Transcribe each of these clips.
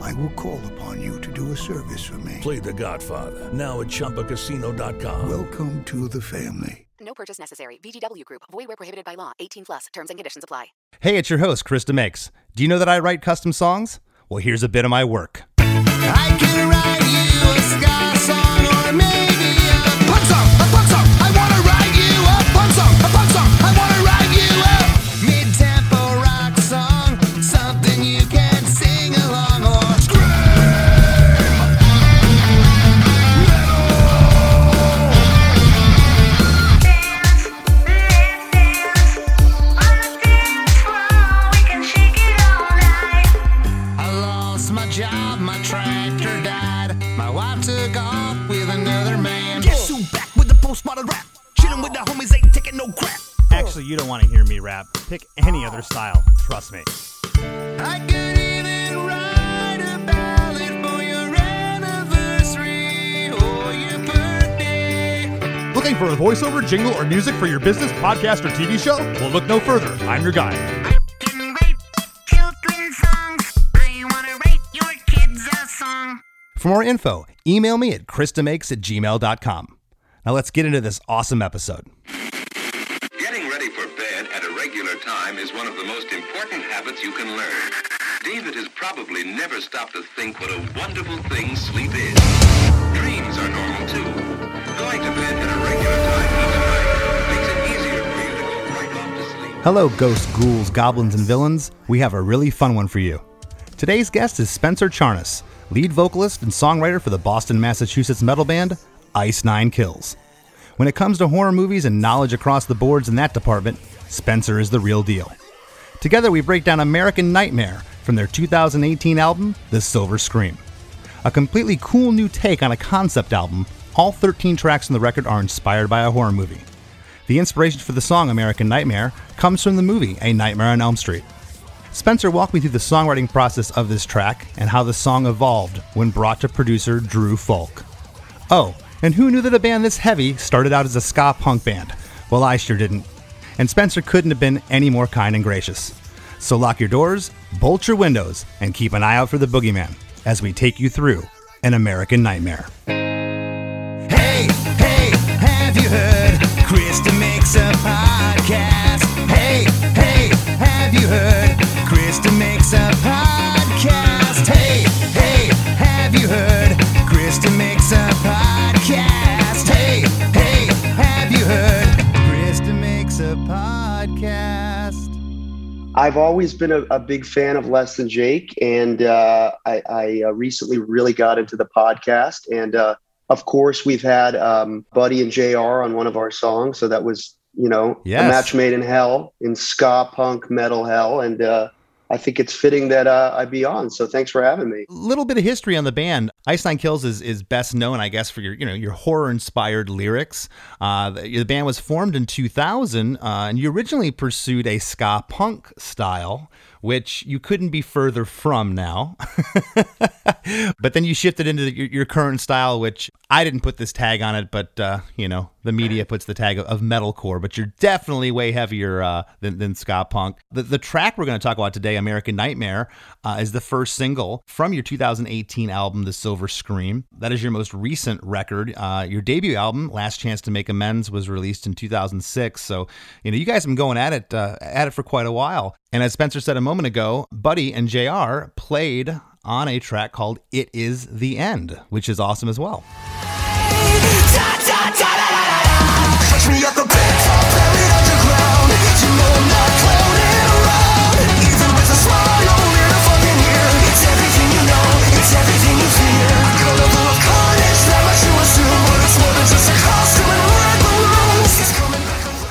I will call upon you to do a service for me. Play The Godfather now at ChumbaCasino.com. Welcome to the family. No purchase necessary. VGW Group. Void where prohibited by law. 18 plus. Terms and conditions apply. Hey, it's your host, Chris DeMakes. Do you know that I write custom songs? Well, here's a bit of my work. Actually, you don't want to hear me rap. Pick any other style. Trust me. I could even write a ballad for your anniversary or your birthday. Looking for a voiceover, jingle, or music for your business, podcast, or TV show? Well, look no further. I'm your guy. can write children's songs. I wanna write your kids a song. For more info, email me at kristamakes at gmail.com. Now let's get into this awesome episode. Habits you can learn. David has probably never stopped to think what a wonderful thing sleep is. Dreams are normal too. Going to bed at a regular time each night makes it easier for you to go right off to sleep. Hello, ghosts, ghouls, goblins, and villains. We have a really fun one for you. Today's guest is Spencer Charnas, lead vocalist and songwriter for the Boston, Massachusetts metal band Ice Nine Kills. When it comes to horror movies and knowledge across the boards in that department, Spencer is the real deal. Together, we break down American Nightmare from their 2018 album, The Silver Scream. A completely cool new take on a concept album, all 13 tracks on the record are inspired by a horror movie. The inspiration for the song American Nightmare comes from the movie A Nightmare on Elm Street. Spencer walked me through the songwriting process of this track and how the song evolved when brought to producer Drew Fulk. Oh, and who knew that a band this heavy started out as a ska punk band? Well, I sure didn't. And Spencer couldn't have been any more kind and gracious. So lock your doors, bolt your windows, and keep an eye out for the boogeyman as we take you through an American Nightmare. Hey, hey, have you heard? Chris DeMakes a podcast. Hey, hey, have you heard? Chris DeMakes a podcast. I've always been a, a big fan of Less Than Jake, and uh, I, I uh, recently really got into the podcast. And uh, of course, we've had um, Buddy and Jr. on one of our songs, so that was you know Yes. a match made in hell in ska punk metal hell, and uh, I think it's fitting that uh, I be on. So thanks for having me. A little bit of history on the band. Nine Kills is, is best known, I guess, for your you know your horror inspired lyrics. Uh, the, the band was formed in 2000, uh, and you originally pursued a ska punk style, which you couldn't be further from now. but then you shifted into your, your current style, which I didn't put this tag on it, but uh, you know the media puts the tag of, of metalcore. But you're definitely way heavier uh, than, than ska punk. The, the track we're going to talk about today, American Nightmare, uh, is the first single from your 2018 album, The Silver Scream. That is your most recent record. Uh, your debut album, Last Chance to Make Amends, was released in 2006. So you know you guys have been going at it uh, at it for quite a while. And as Spencer said a moment ago, Buddy and Jr. played on a track called "It Is the End," which is awesome as well. Touch me at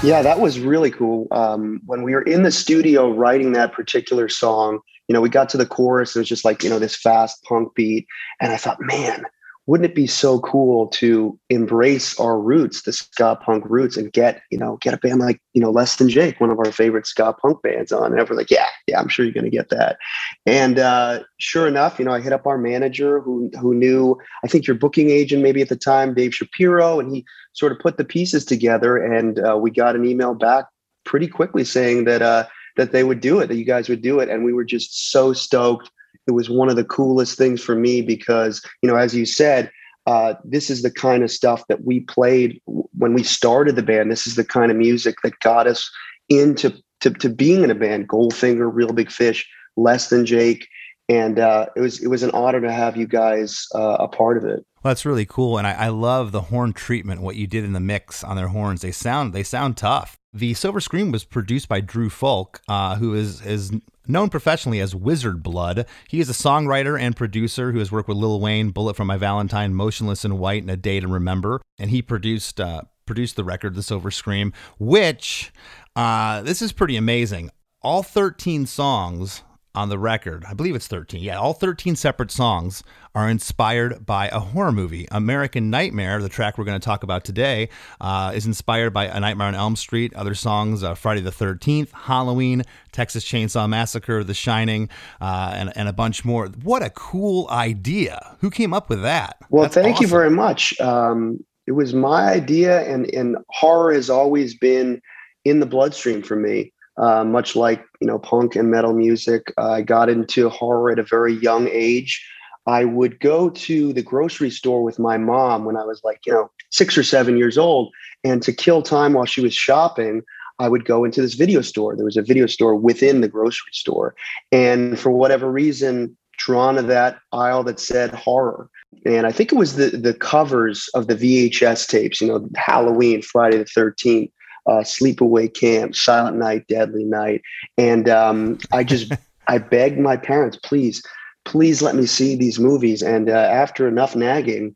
Yeah, that was really cool. Um, when we were in the studio writing that particular song, you know, we got to the chorus. It was just like, you know, this fast punk beat. And I thought, man, wouldn't it be so cool to embrace our roots, the ska punk roots, and get you know get a band like you know Less Than Jake, one of our favorite ska punk bands, on? And we're like, yeah, yeah, I'm sure you're to get that. And uh, sure enough, you know, I hit up our manager who who knew I think your booking agent maybe at the time, Dave Shapiro, and he sort of put the pieces together, and uh, we got an email back pretty quickly saying that uh, that they would do it, that you guys would do it, and we were just so stoked it was one of the coolest things for me because you know as you said uh, this is the kind of stuff that we played when we started the band this is the kind of music that got us into to, to being in a band goldfinger real big fish less than jake and uh, it was it was an honor to have you guys uh, a part of it Well, that's really cool, and I, I love the horn treatment. What you did in the mix on their horns, they sound they sound tough. The Silver Scream was produced by Drew Fulk, uh, who is is known professionally as Wizard Blood. He is a songwriter and producer who has worked with Lil Wayne, Bullet for My Valentine, Motionless in White, and A Day to Remember. And he produced uh, produced the record, The Silver Scream, which uh, this is pretty amazing. All 13 songs on the record, I believe it's 13. Yeah, all 13 separate songs are inspired by a horror movie. American Nightmare, the track we're going to talk about today, uh, is inspired by A Nightmare on Elm Street. Other songs, uh, Friday the 13th, Halloween, Texas Chainsaw Massacre, The Shining, uh, and, and a bunch more. What a cool idea. Who came up with that? Well, That's thank you very much. Um, it was my idea, and and horror has always been in the bloodstream for me. Uh, much like you know punk and metal music, I got into horror at a very young age. I would go to the grocery store with my mom when I was like you know six or seven years old, and to kill time while she was shopping, I would go into this video store. There was a video store within the grocery store, and for whatever reason, drawn to that aisle that said horror and I think it was the the covers of the VHS tapes. You know, Halloween, Friday the Thirteenth, uh, Sleepaway Camp, Silent Night, Deadly Night, and um, I just I begged my parents, please, please let me see these movies. And uh, after enough nagging,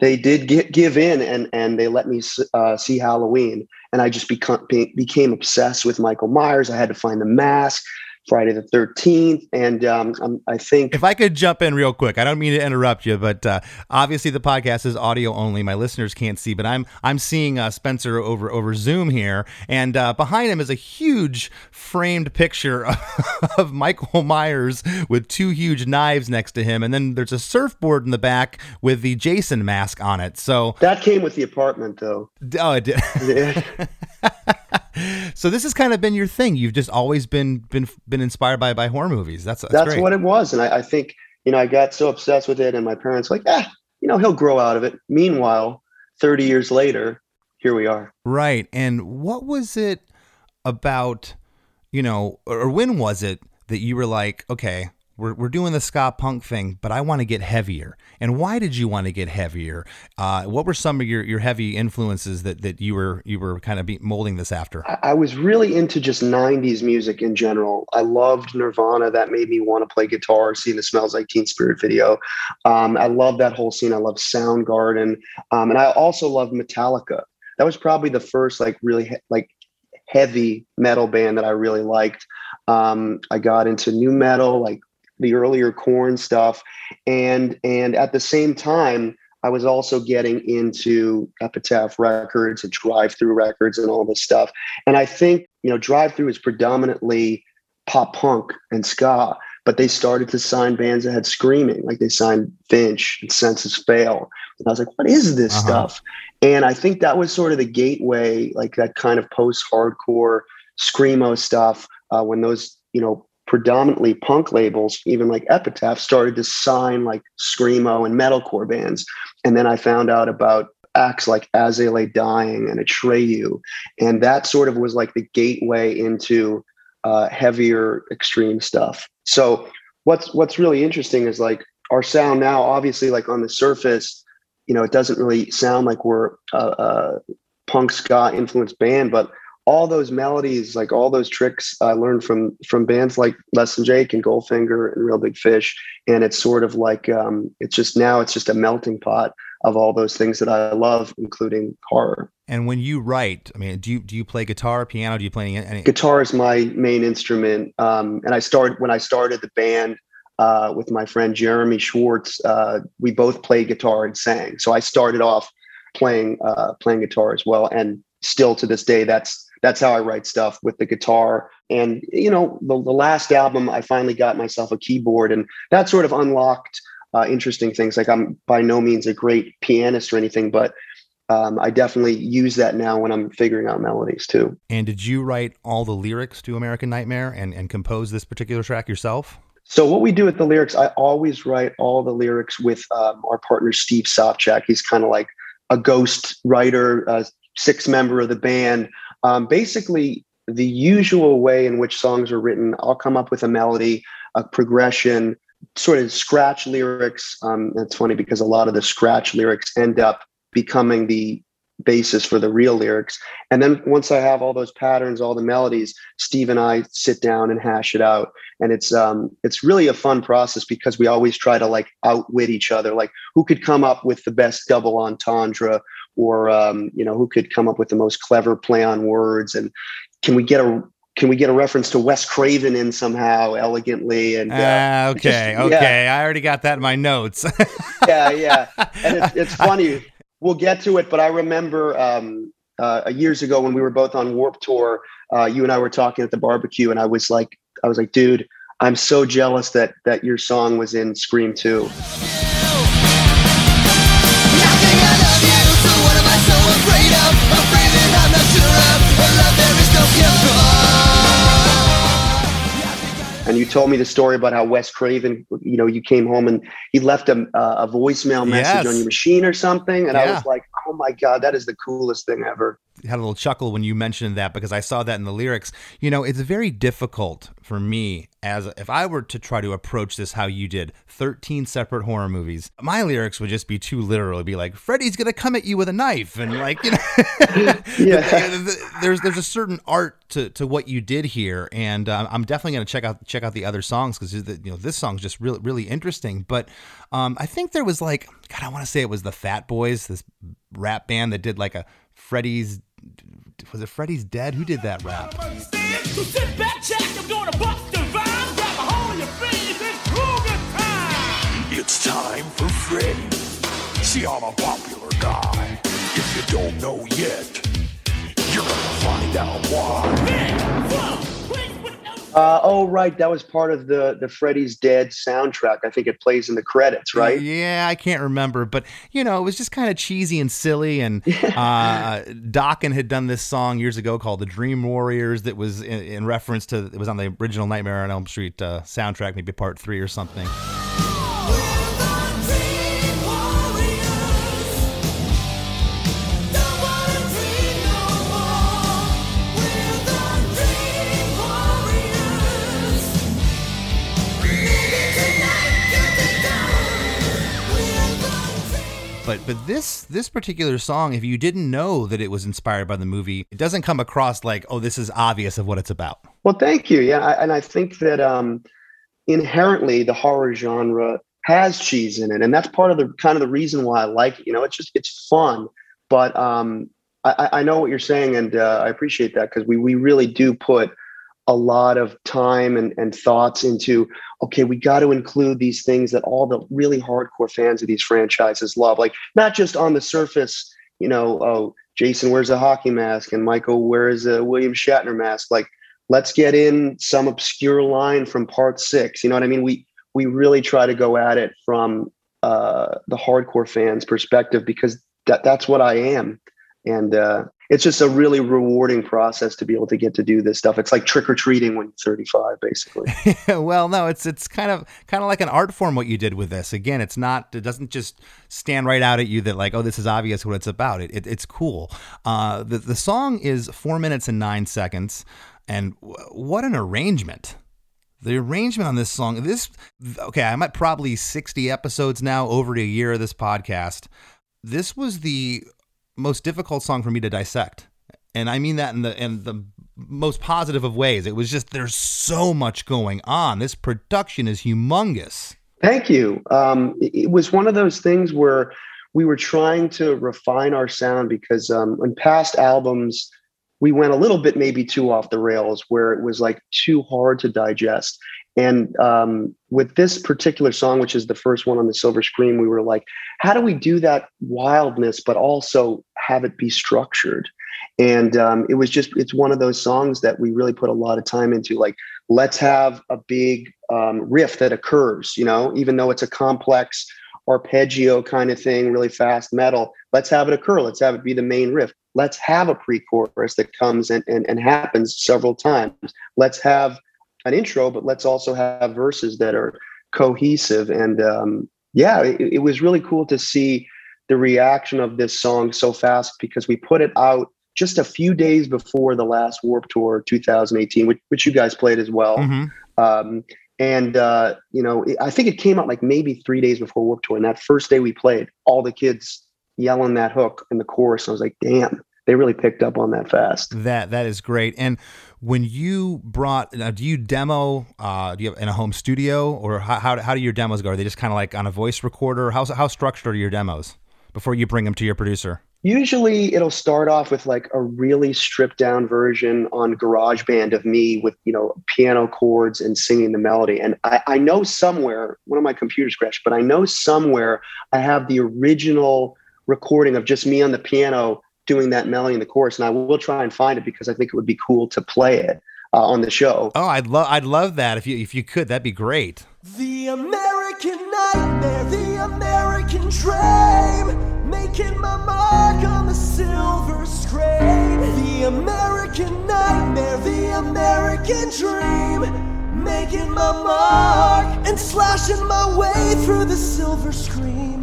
they did get, give in and and they let me uh, see Halloween. And I just become, be, became obsessed with Michael Myers. I had to find the mask. Friday the Thirteenth, and um, I'm- think If I could jump in real quick, I don't mean to interrupt you, but uh, obviously the podcast is audio only. My listeners can't see, but I'm I'm seeing uh, Spencer over over Zoom here, and uh, behind him is a huge framed picture of Michael Myers with two huge knives next to him, and then there's a surfboard in the back with the Jason mask on it. So, that came with the apartment, though. oh, it did. so this has kind of been your thing. You've just always been been been inspired by by horror movies. That's that's, that's what it was. And I, I think, you know, I got so obsessed with it, and my parents were like, ah, you know, he'll grow out of it. Meanwhile, 30 years later, here we are. Right. And what was it about, you know, or when was it that you were like, okay, we're, we're doing the ska punk thing, but I want to get heavier. And why did you want to get heavier? Uh, what were some of your, your heavy influences that, that you were you were kind of molding this after? I, I was really into just 90s music in general. I loved Nirvana. That made me want to play guitar, seeing the Smells Like Teen Spirit video. Um, I love that whole scene. I love Soundgarden. Um, and I also love Metallica. That was probably the first like really he- like heavy metal band that I really liked. Um, I got into nu metal, like the earlier Korn stuff. And and at the same time, I was also getting into Epitaph Records and Drive-Thru Records and all this stuff. And I think, you know, Drive Through is predominantly pop punk and ska, but they started to sign bands that had screaming, like they signed Finch and Senses Fail. And I was like, what is this Uh-huh. stuff? And I think that was sort of the gateway, like that kind of post hardcore screamo stuff uh, when those, you know, predominantly punk labels, even like Epitaph, started to sign like screamo and metalcore bands. And then I found out about acts like As They Lay Dying and Atreyu. And that sort of was like the gateway into uh, heavier extreme stuff. So what's what's really interesting is like our sound now, obviously, like on the surface, you know, it doesn't really sound like we're a, a punk ska influenced band, but all those melodies, like all those tricks, I learned from from bands like Less Than Jake and Goldfinger and Real Big Fish, and it's sort of like um, it's just now it's just a melting pot of all those things that I love, including horror. And when you write, I mean, do you do you play guitar, piano? Do you play any? any Guitar is my main instrument, um, and I started when I started the band. uh, with my friend Jeremy Schwartz. Uh, we both played guitar and sang. So I started off playing uh, playing guitar as well, and still to this day, that's that's how I write stuff with the guitar. And you know, the, the last album, I finally got myself a keyboard, and that sort of unlocked uh, interesting things. Like I'm by no means a great pianist or anything, but um, I definitely use that now when I'm figuring out melodies too. And did you write all the lyrics to American Nightmare and, and compose this particular track yourself? So what we do with the lyrics, I always write all the lyrics with um, our partner Steve Sopchak. He's kind of like a ghost writer, a six member of the band. Um, basically, the usual way in which songs are written, I'll come up with a melody, a progression, sort of scratch lyrics. Um, it's funny because a lot of the scratch lyrics end up becoming the basis for the real lyrics. And then once I have all those patterns, all the melodies, Steve and I sit down and hash it out. And it's um it's really a fun process because we always try to like outwit each other. Like who could come up with the best double entendre or um, you know, who could come up with the most clever play on words and can we get a can we get a reference to Wes Craven in somehow elegantly? And uh, Ah, okay, just- okay. I already got that in my notes. yeah, yeah. And it's, it's funny. We'll get to it, but I remember um, uh, years ago when we were both on Warp Tour, uh, you and I were talking at the barbecue, and I was like, I was like, dude, I'm so jealous that that your song was in Scream 2. And you told me the story about how Wes Craven, you know, you came home and he left a, a voicemail message Yes. on your machine or something. And I was like, oh my God, that is the coolest thing ever. Had a little chuckle when you mentioned that because I saw that in the lyrics. You know, it's very difficult for me as if I were to try to approach this how you did, 13 separate horror movies. My lyrics would just be too literal. It'd be like, Freddy's going to come at you with a knife and like, you know, Yeah. there's there's a certain art to, to what you did here and uh, I'm definitely going to check out check out the other songs cuz you know this song's just really really interesting, but um, I think there was like god I want to say it was the Fat Boys, this rap band that did like a Freddy's was it Freddy's Dead? Who did that rap? It's time for Freddy. See, I'm a popular guy. If you don't know yet, you're gonna find out why. Uh, oh, right. That was part of the, the Freddy's Dead soundtrack. I think it plays in the credits, right? Yeah, I can't remember, but you know, it was just kind of cheesy and silly. And uh, Dokken had done this song years ago called "The Dream Warriors" that was in, in reference to it was on the original Nightmare on Elm Street uh, soundtrack, maybe part three or something. But but this this particular song, if you didn't know that it was inspired by the movie, it doesn't come across like oh this is obvious of what it's about. Well, thank you. Yeah, I, and I think that um, inherently the horror genre has cheese in it, and that's part of the kind of the reason why I like it. You know, it's just it's fun, but um, I, I know what you're saying, and uh, I appreciate that because we we really do put a lot of time and, and thoughts into okay we got to include these things that all the really hardcore fans of these franchises love like not just on the surface you know oh jason wears a hockey mask and michael wears a william shatner mask. Like let's get in some obscure line from part six you know what i mean? We we really try to go at it from uh, the hardcore fans perspective because that, that's what i am. And uh, it's just a really rewarding process to be able to get to do this stuff it's like trick-or-treating when you're 35 basically well, no, it's it's kind of kind of like an art form what you did with this. Again, it's not it doesn't just stand right out at you that like oh this is obvious what it's about. It, it it's cool. Uh, the the song is four minutes and nine seconds, and w- what an arrangement. The arrangement on this song, this okay, I'm at probably 60 episodes now, over a year of this podcast. This was the most difficult song for me to dissect. And I mean that in the in the most positive of ways. It was just there's so much going on. This production is humongous. Thank you. Um, it, was one of those things where we were trying to refine our sound because um, in past albums, we went a little bit maybe too off the rails where it was like too hard to digest. And um, with this particular song, which is the first one on the Silver Scream, we were like, how do we do that wildness, but also have it be structured? And um, it was just, it's one of those songs that we really put a lot of time into. Like, let's have a big um, riff that occurs, you know, even though it's a complex arpeggio kind of thing, really fast metal. Let's have it occur. Let's have it be the main riff. Let's have a pre chorus that comes and, and, and happens several times. Let's have an intro, but let's also have verses that are cohesive. And um, yeah, it, it was really cool to see the reaction of this song so fast because we put it out just a few days before the last Warp Tour 2018, which, which you guys played as well. Mm-hmm. Um, and uh, you know, I think it came out like maybe three days before Warp Tour. And that first day we played, all the kids yelling that hook in the chorus. I was like, damn, they really picked up on that fast. That that is great. And when you brought, now, do you demo? Uh, do you have in a home studio, or how how, how do your demos go? Are they just kind of like on a voice recorder? How how structured are your demos before you bring them to your producer? Usually it'll start off with like a really stripped down version on GarageBand of me with, you know, piano chords and singing the melody. And I, I know somewhere, one of my computers crashed, but I know somewhere I have the original recording of just me on the piano doing that melody in the chorus. And I will try and find it because I think it would be cool to play it uh, on the show. Oh, I'd love I'd love that if you if you could, that'd be great. The American nightmare, the American dream, making my mark on the silver screen. The American nightmare, the American dream, making my mark and slashing my way through the silver screen.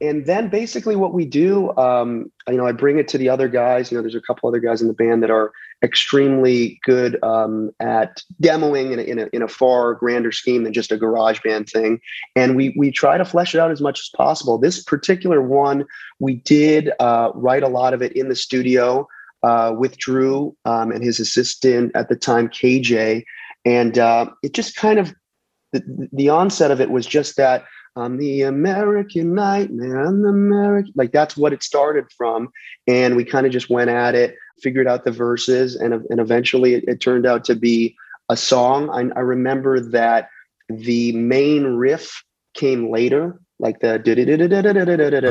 And then basically what we do um, you know i bring it to the other guys. You know there's a couple other guys in the band that are extremely good um, at demoing in a, in, a, in a far grander scheme than just a garage band thing. And we we try to flesh it out as much as possible. This particular one we did uh, write a lot of it in the studio uh, with drew um, and his assistant at the time kj and uh, it just kind of the, the onset of it was just that I'm the American nightmare. I'm the American. Like that's what it started from, and we kind of just went at it, figured out the verses, and and eventually it, it turned out to be a song. I, I remember that the main riff came later, like the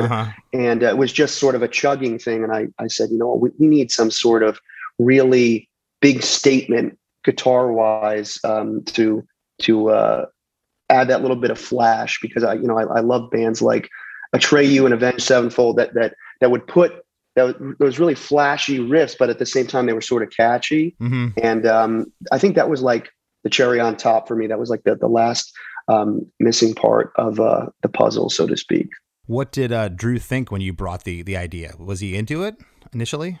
Uh-huh. and uh, it was just sort of a chugging thing. And I I said, you know, we, we need some sort of really big statement guitar wise um, to to uh, add that little bit of flash because I, you know, I, I love bands like Atreyu and Avenged Sevenfold that that that would put that those really flashy riffs, but at the same time they were sort of catchy. hmm And um, I think that was like the cherry on top for me. That was like the the last um, missing part of uh, the puzzle, so to speak. What did uh, Drew think when you brought the the idea? Was he into it initially?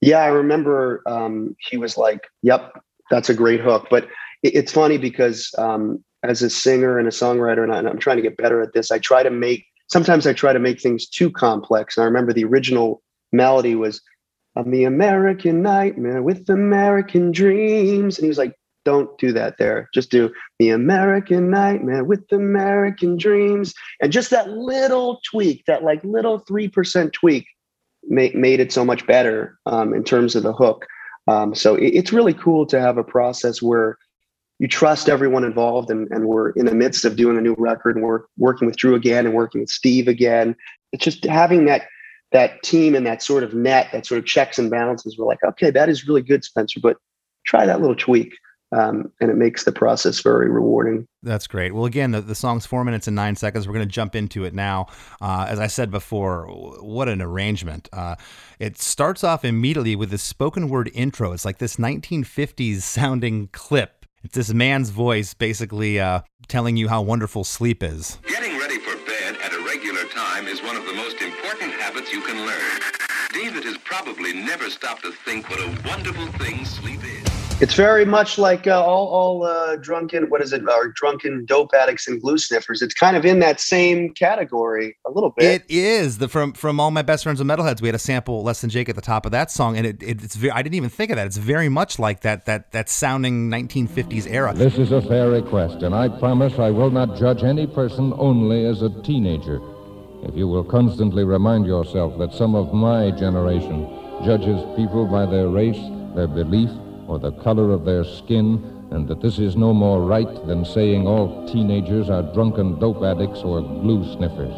Yeah, I remember um, he was like, "Yep, that's a great hook." But it, it's funny because um, as a singer and a songwriter, and, I, and I'm trying to get better at this, I try to make. Sometimes I try to make things too complex. And I remember the original melody was, "I'm the American nightmare with American dreams," and he was like, "Don't do that. There, just do the American nightmare with American dreams." And just that little tweak, that like little three percent tweak, made made it so much better um, in terms of the hook. Um, so it, it's really cool to have a process where you trust everyone involved, and, and we're in the midst of doing a new record, and we're working with Drew again, and working with Steve again. It's just having that that team and that sort of net, that sort of checks and balances. We're like, okay, that is really good, Spencer, but try that little tweak, um, and it makes the process very rewarding. That's great. Well, again, the, the song's four minutes and nine seconds. We're going to jump into it now. Uh, as I said before, what an arrangement. Uh, it starts off immediately with this spoken word intro. It's like this 1950s sounding clip. It's this man's voice basically uh, telling you how wonderful sleep is. Getting ready for bed at a regular time is one of the most important habits you can learn. David has probably never stopped to think what a wonderful thing sleep is. It's very much like uh, all, all uh, drunken, what is it, or drunken dope addicts and glue sniffers. It's kind of in that same category a little bit. It is the from from all my best friends and metalheads. We had a sample less than Jake at the top of that song, and it, it it's very, I didn't even think of that. It's very much like that that that sounding 1950s era. This is a fair request, and I promise I will not judge any person only as a teenager. If you will constantly remind yourself that some of my generation judges people by their race, their belief, or the color of their skin, and that this is no more right than saying all teenagers are drunken dope addicts or glue sniffers.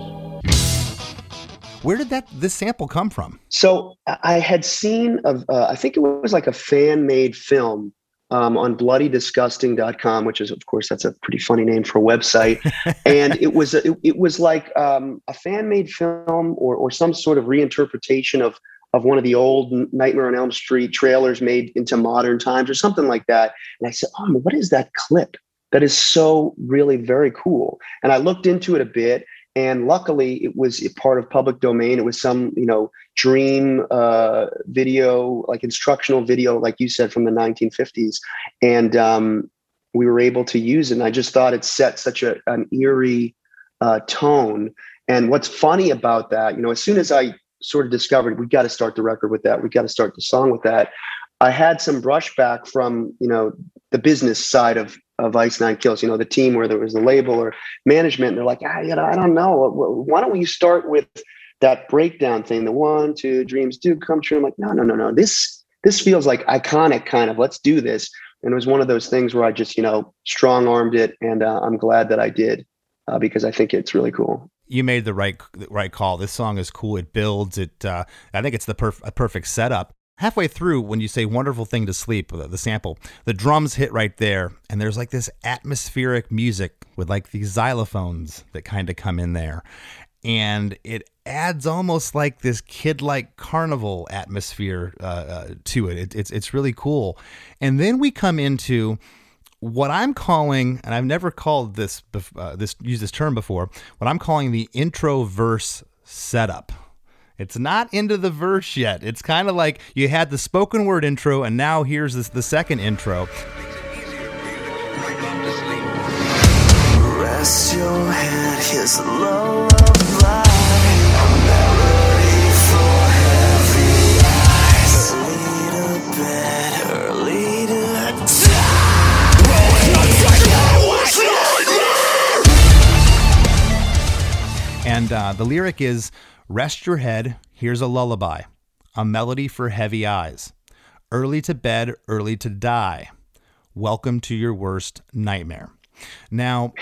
Where did that this sample come from? So I I had seen, of, uh, I think it was like a fan made film um, on bloodydisgusting.com, which is, of course, that's a pretty funny name for a website. and it was, a, it, it was like um, a fan made film or, or some sort of reinterpretation of, of one of the old Nightmare on Elm Street trailers made into modern times or something like that. And I said, Oh, what is that clip? That is so really very cool. And I looked into it a bit and luckily it was part of public domain it was some you know dream uh, video like instructional video like you said from the 1950s and um, we were able to use it and i just thought it set such a, an eerie uh, tone and what's funny about that you know as soon as i sort of discovered we got to start the record with that we got to start the song with that i had some brushback from you know the business side of of Ice Nine Kills, you know, the team where there was the label or management. They're like, ah, you know, I don't know. Why don't we start with that breakdown thing? The one, two, dreams do come true. I'm like, no, no, no, no. This this feels like iconic kind of. Let's do this. And it was one of those things where I just, you know, strong armed it, and uh, I'm glad that I did uh, because I think it's really cool. You made the right right call. This song is cool. It builds. It. Uh, I think it's the perf- perfect setup. Halfway through, when you say "wonderful thing to sleep," the, the sample, the drums hit right there, and there's like this atmospheric music with like these xylophones that kind of come in there, and it adds almost like this kid-like carnival atmosphere uh, uh, to it. it. It's it's really cool, and then we come into what I'm calling, and I've never called this uh, this used this term before. What I'm calling the intro verse setup. It's not into the verse yet. It's kind of like you had the spoken word intro, and now here's this, the second intro. Rest your head, here's a And uh, the lyric is Rest your head, here's a lullaby, a melody for heavy eyes. Early to bed, early to die. Welcome to your worst nightmare. Now,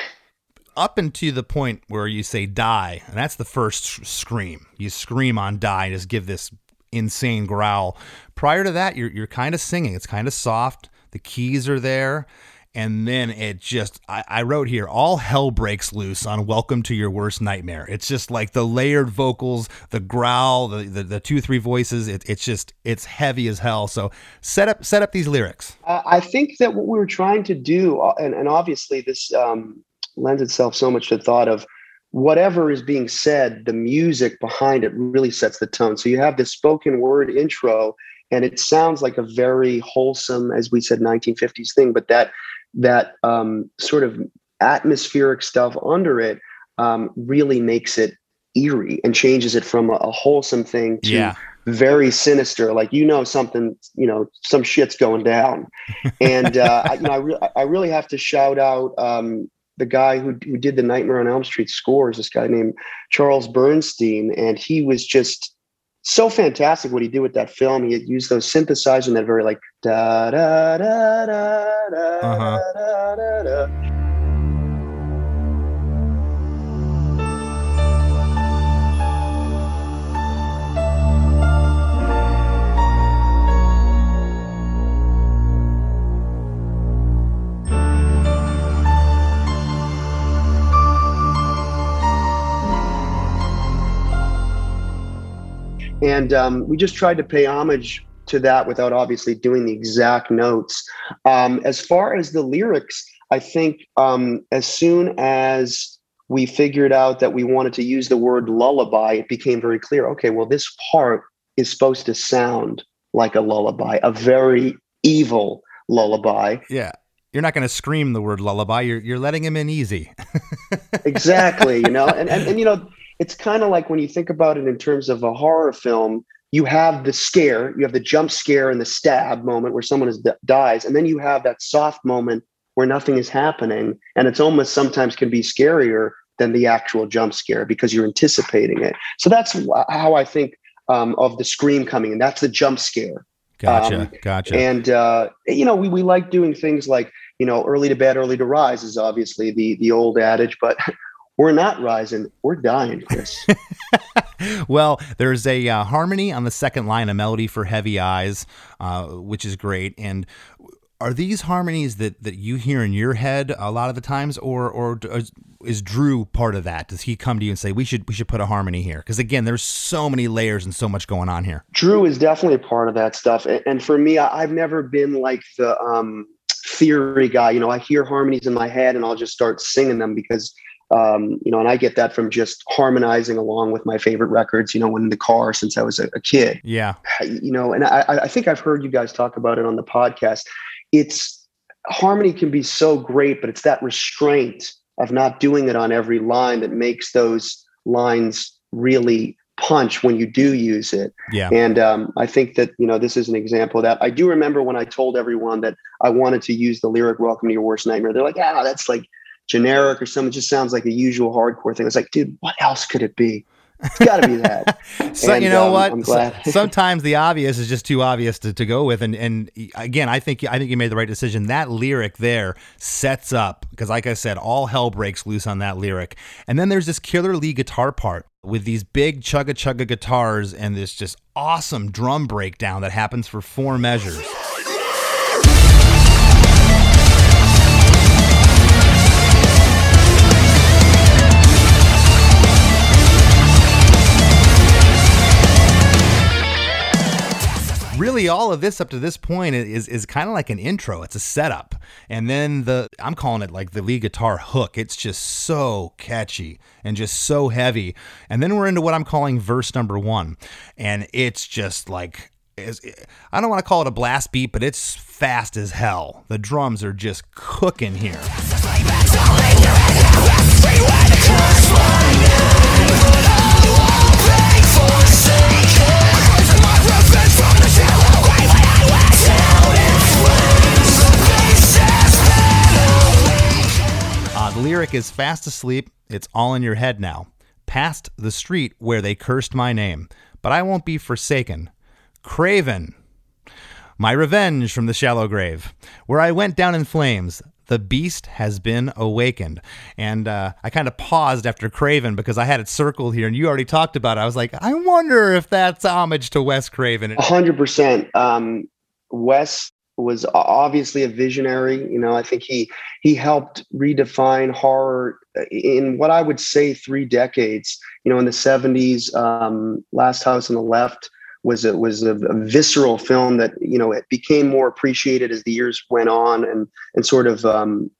up into the point where you say die, and that's the first scream. You scream on die, and just give this insane growl. Prior to that, you're, you're kind of singing. It's kind of soft. The keys are there. And then it just, I, I wrote here, all hell breaks loose on Welcome to Your Worst Nightmare. It's just like the layered vocals, the growl, the, the, the two, three voices. It, it's just, it's heavy as hell. So set up, set up these lyrics. Uh, I think that what we were trying to do, uh, and, and obviously this um, lends itself so much to thought of whatever is being said, the music behind it really sets the tone. So you have this spoken word intro, and it sounds like a very wholesome, as we said, 1950s thing, but that that um, sort of atmospheric stuff under it um, really makes it eerie and changes it from a, a wholesome thing to Yeah. very sinister. Like you know something, you know some shit's going down, and uh, I, you know I, re- I really have to shout out um, the guy who, who did the Nightmare on Elm Street scores. This guy named Charles Bernstein, and he was just so fantastic what he did with that film. He had used those synthesizers and that very like da da da da da Uh-huh. da da da. And um, we just tried to pay homage to that without obviously doing the exact notes. Um, as far as the lyrics, I think um, as soon as we figured out that we wanted to use the word lullaby, it became very clear. Okay, well, this part is supposed to sound like a lullaby, a very evil lullaby. Yeah. You're not going to scream the word lullaby. You're, you're letting him in easy. exactly you know and, and and you know it's kind of like when you think about it in terms of a horror film you have the scare you have the jump scare and the stab moment where someone is, dies and then you have that soft moment where nothing is happening and it's almost sometimes can be scarier than the actual jump scare because you're anticipating it so that's how i think um, of the scream coming and that's the jump scare Gotcha. Um, gotcha. and uh, you know, we we like doing things like you know, early to bed, early to rise is obviously the the old adage, but we're not rising, we're dying, Chris. well, there's a uh, harmony on the second line, a melody for heavy eyes, uh, which is great. And are these harmonies that, that you hear in your head a lot of the times, or or is, is Drew part of that? Does he come to you and say we should we should put a harmony here? Because again, there's so many layers and so much going on here. Drew is definitely a part of that stuff, and, for me, I've never been like the um, theory guy. You know, I hear harmonies in my head and I'll just start singing them because um, you know, and I get that from just harmonizing along with my favorite records, you know, when in the car since I was a, a kid. Yeah. You know, and I, I think I've heard you guys talk about it on the podcast. It's harmony can be so great, but it's that restraint of not doing it on every line that makes those lines really punch when you do use it. Yeah. And um, I think that, you know, this is an example of that. I do remember when I told everyone that I wanted to use the lyric Welcome to Your Worst Nightmare. They're like, yeah, that's like generic or something. It just sounds like a usual hardcore thing. It's like, dude, what else could it be? It's got to be that. so And, you know um, what? I'm glad. Sometimes the obvious is just too obvious to, to go with, and and again, I think I think you made the right decision. That lyric there sets up because, like I said, all hell breaks loose on that lyric, and then there's this killer Lee guitar part with these big chugga chugga guitars and this just awesome drum breakdown that happens for four measures. Really all of this up to this point is is kind of like an intro. It's a setup. And then the i'm calling it like the lead guitar hook. It's just so catchy and just so heavy. And then we're into what i'm calling verse number one. And it's just like i don't want to call it a blast beat but it's fast as hell. The drums are just cooking here the lyric is fast asleep, it's all in your head now. Past the street where they cursed my name, but I won't be forsaken. Craven, my revenge from the shallow grave, where I went down in flames. The beast has been awakened. And uh, I kind of paused after Craven because I had it circled here and you already talked about it. I was like, I wonder if that's homage to Wes Craven. A hundred percent. Um, Wes was obviously a visionary. You know, I think he he helped redefine horror in what I would say three decades. You know, in the '70s, um, Last House on the Left was it was a, a visceral film that you know it became more appreciated as the years went on and and sort of um,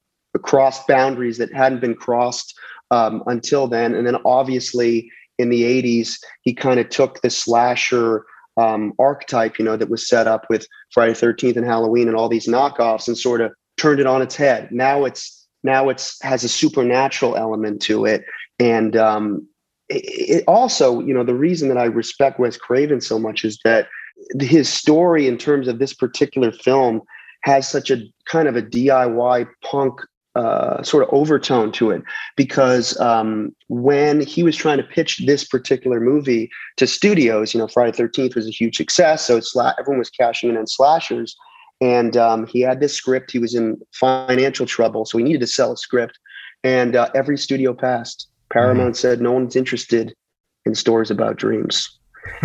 crossed boundaries that hadn't been crossed um, until then. And then obviously in the 80s, he kind of took the slasher um, archetype, you know, that was set up with Friday 13th and Halloween and all these knockoffs and sort of turned it on its head. Now it's now it's has a supernatural element to it. And um, it, it also, you know, the reason that I respect Wes Craven so much is that his story in terms of this particular film has such a kind of a DIY punk uh, sort of overtone to it because um, when he was trying to pitch this particular movie to studios, you know, Friday Thirteenth was a huge success, so sla- everyone was cashing in on slashers, and um, he had this script. He was in financial trouble, so he needed to sell a script, and uh, every studio passed. Paramount said no one's interested in stories about dreams.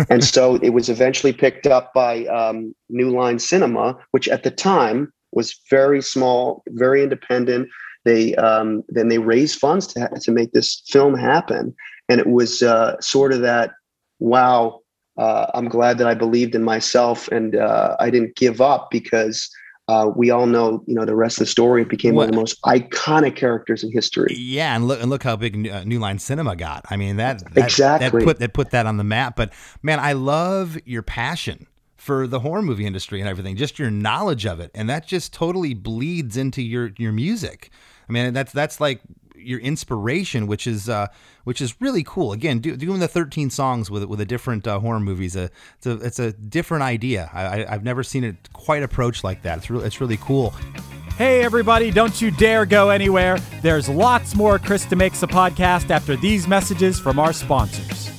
and so it was eventually picked up by um, New Line Cinema, which at the time was very small, very independent. They um, then they raised funds to ha- to make this film happen, and it was uh, sort of that. Wow, uh, I'm glad that I believed in myself and uh, I didn't give up because uh, we all know, you know, the rest of the story. It became one of the most iconic characters in history. Yeah, and look and look how big uh, New Line Cinema got. I mean that, that Exactly. that put that put that on the map. But man, I love your passion for the horror movie industry and everything. Just your knowledge of it, and that just totally bleeds into your your music. I mean, that's that's like your inspiration, which is uh, which is really cool. Again, do, doing the thirteen songs with with a different uh, horror movies, uh, it's a it's a different idea. I, I, I've never seen it quite approached like that. It's really it's really cool. Hey, everybody, don't you dare go anywhere. There's lots more Chris DeMakes a Podcast after these messages from our sponsors.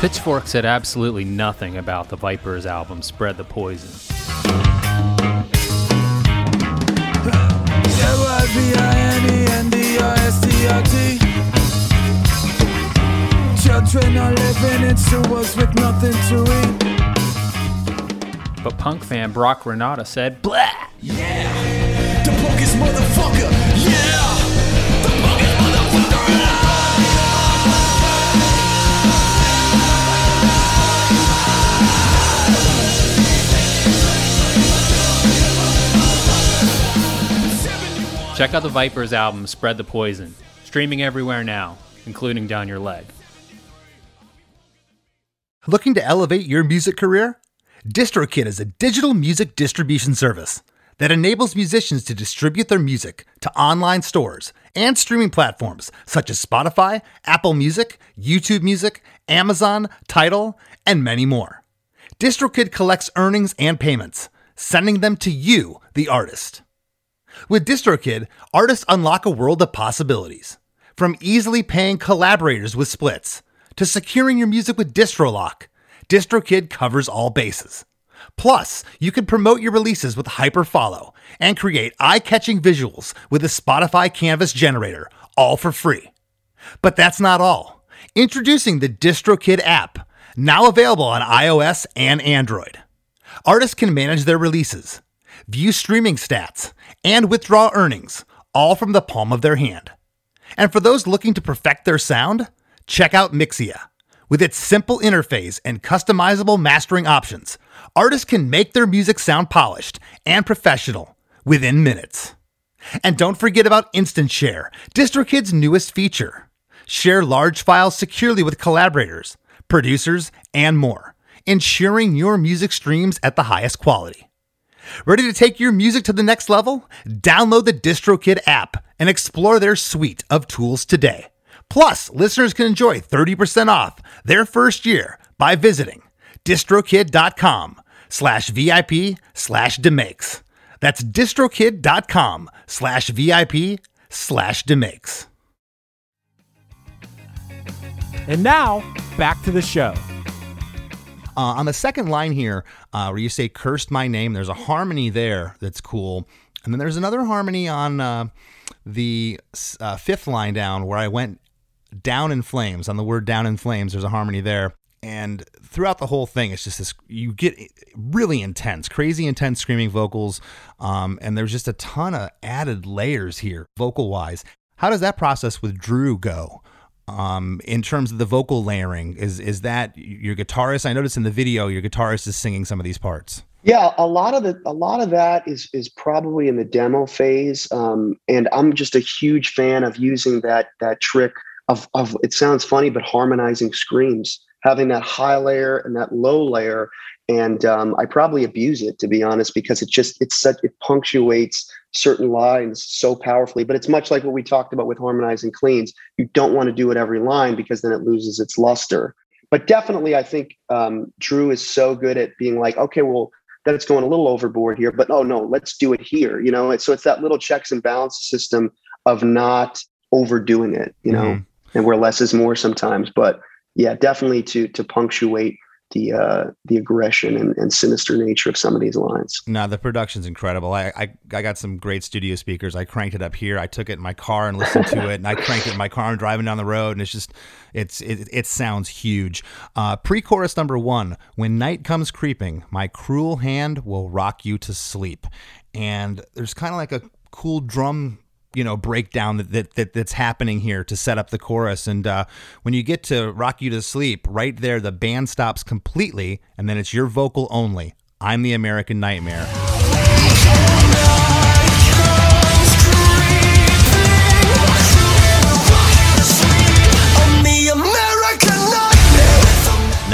Pitchfork said absolutely nothing about the Vipers album Spread the Poison. Children are living in sewers with nothing to eat. But punk fan Brock Renata said, Blah! The punkest motherfucker, yeah! The punkest motherfucker Check out the Vipers album Spread the Poison, streaming everywhere now, including Down Your Leg. Looking to elevate your music career? DistroKid is a digital music distribution service that enables musicians to distribute their music to online stores and streaming platforms such as Spotify, Apple Music, YouTube Music, Amazon, Tidal, and many more. DistroKid collects earnings and payments, sending them to you, the artist. With DistroKid, artists unlock a world of possibilities. From easily paying collaborators with splits to securing your music with DistroLock, DistroKid covers all bases. Plus, you can promote your releases with Hyperfollow and create eye-catching visuals with a Spotify Canvas generator, all for free. But that's not all. Introducing the DistroKid app, now available on iOS and Android. Artists can manage their releases, view streaming stats, and withdraw earnings, all from the palm of their hand. And for those looking to perfect their sound, check out Mixea. With its simple interface and customizable mastering options, artists can make their music sound polished and professional within minutes. And don't forget about Instant Share, DistroKid's newest feature. Share large files securely with collaborators, producers, and more, ensuring your music streams at the highest quality. Ready to take your music to the next level? Download the DistroKid app and explore their suite of tools today. Plus, listeners can enjoy 30% off their first year by visiting distrokid.com slash VIP slash demakes. That's distrokid.com slash VIP slash demakes. And now, back to the show. Uh, on the second line here, uh, where you say "cursed my name," there's a harmony there that's cool, and then there's another harmony on uh, the uh, fifth line down where I went down in flames on the word "down in flames." There's a harmony there, and throughout the whole thing, it's just this you get really intense, crazy intense screaming vocals, um, and there's just a ton of added layers here, vocal wise. How does that process with Drew go? Um, in terms of the vocal layering is is that your guitarist? I noticed in the video your guitarist is singing some of these parts. Yeah, a lot of the a lot of that is is probably in the demo phase, um, and I'm just a huge fan of using that that trick of of it sounds funny, but harmonizing screams, having that high layer and that low layer, and um, I probably abuse it to be honest because it just it's such it punctuates certain lines so powerfully. But it's much like what we talked about with harmonizing cleans. You don't want to do it every line because then it loses its luster. But definitely, I think um, Drew is so good at being like, okay, well, that's going a little overboard here, but oh no, let's do it here. You know, it's, so it's that little checks and balance system of not overdoing it. You know, Mhm. and where less is more sometimes. But yeah, definitely to to punctuate the uh, the aggression and, and sinister nature of some of these lines. no the production's incredible. I, I i got some great studio speakers. I cranked it up here. I took it in my car and listened to it and i cranked it in my car and driving down the road and it's just it's it, it sounds huge. Uh, pre-chorus number one when night comes creeping my cruel hand will rock you to sleep. And there's kind of like a cool drum you know breakdown that, that, that that's happening here to set up the chorus. And uh, when you get to rock you to sleep right there the band stops completely and then it's your vocal only i'm the american nightmare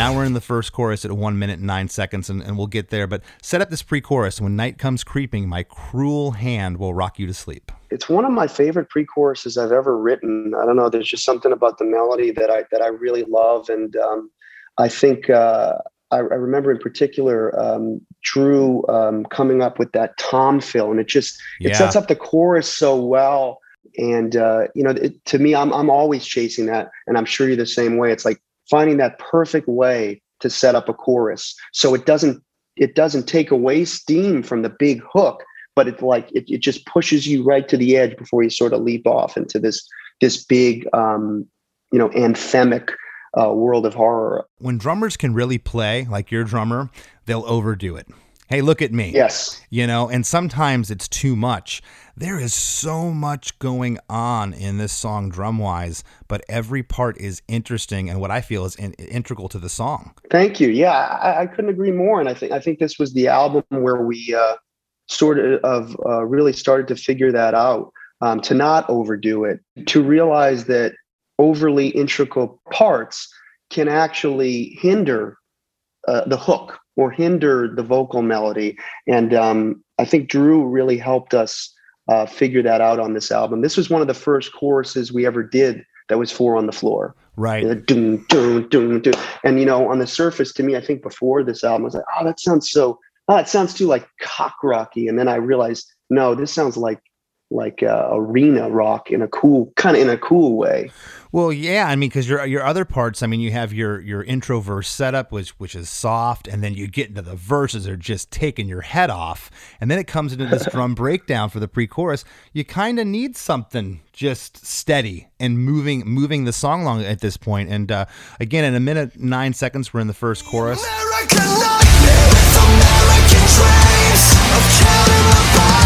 now we're in the first chorus at one minute and nine seconds and, and we'll get there but set up this pre-chorus when night comes creeping my cruel hand will rock you to sleep it's one of my favorite pre-choruses I've ever written. I don't know. There's just something about the melody that I that I really love, and um, I think uh, I, I remember in particular um, Drew um, coming up with that tom fill, and it just it Yeah. sets up the chorus so well. And uh, you know, it, to me, I'm I'm always chasing that, and I'm sure you're the same way. It's like finding that perfect way to set up a chorus so it doesn't it doesn't take away steam from the big hook but it like it, it just pushes you right to the edge before you sort of leap off into this this big um you know anthemic uh, world of horror When drummers can really play, like your drummer, they'll overdo it. Hey, look at me. Yes. You know, and sometimes it's too much. There is so much going on in this song drum wise, but every part is interesting and what I feel is in- integral to the song. Thank you. Yeah, I, I couldn't agree more. And I think I think this was the album where we uh, sort of uh, really started to figure that out. Um, to not overdo it, to realize that overly integral parts can actually hinder uh, the hook or hinder the vocal melody. And um, I think Drew really helped us uh, figure that out on this album. This was one of the first choruses we ever did that was four on the floor. Right. The doom, doom, doom, doom. And, you know, on the surface, to me, I think before this album, I was like, oh, that sounds so, oh, it sounds too like cock rocky. And then I realized, no, this sounds like, like uh, arena rock in a cool, kind of in a cool way. Well, yeah, I mean, because your your other parts, I mean, you have your your intro verse setup, which which is soft, and then you get into the verses are just taking your head off, and then it comes into this drum breakdown for the pre-chorus. You kind of need something just steady and moving moving the song along at this point. And uh, again, in a minute nine seconds, we're in the first chorus. American nightmare with American dreams of counting the bodies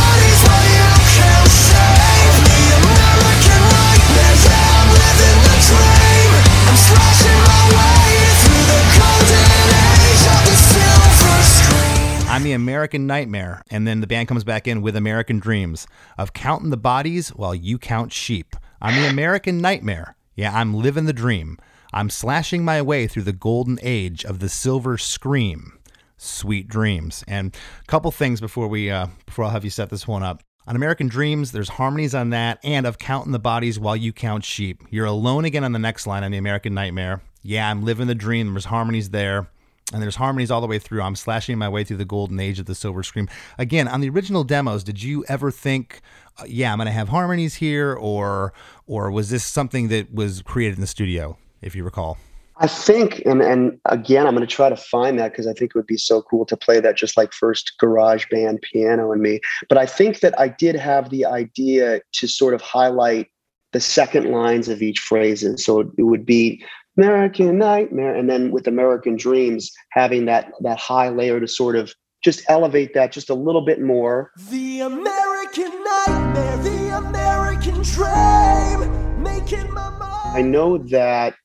I'm the American Nightmare, and then the band comes back in with American Dreams of counting the bodies while you count sheep. I'm the American Nightmare. Yeah, I'm living the dream. I'm slashing my way through the golden age of the silver scream. Sweet dreams. And a couple things before we uh, before I'll have you set this one up. On American Dreams, there's harmonies on that, and of counting the bodies while you count sheep. You're alone again on the next line on the American Nightmare. Yeah, I'm living the dream. There's harmonies there and there's harmonies all the way through. I'm slashing my way through the golden age of the silver scream. Again, on the original demos, did you ever think, uh, yeah, I'm going to have harmonies here, or or was this something that was created in the studio, if you recall? I think, and and again, I'm going to try to find that because I think it would be so cool to play that just like first GarageBand piano and me. But I think that I did have the idea to sort of highlight the second lines of each phrase. And So it would be American Nightmare, and then with American Dreams, having that that high layer to sort of just elevate that just a little bit more. The American nightmare, the American dream, making my mind. I know that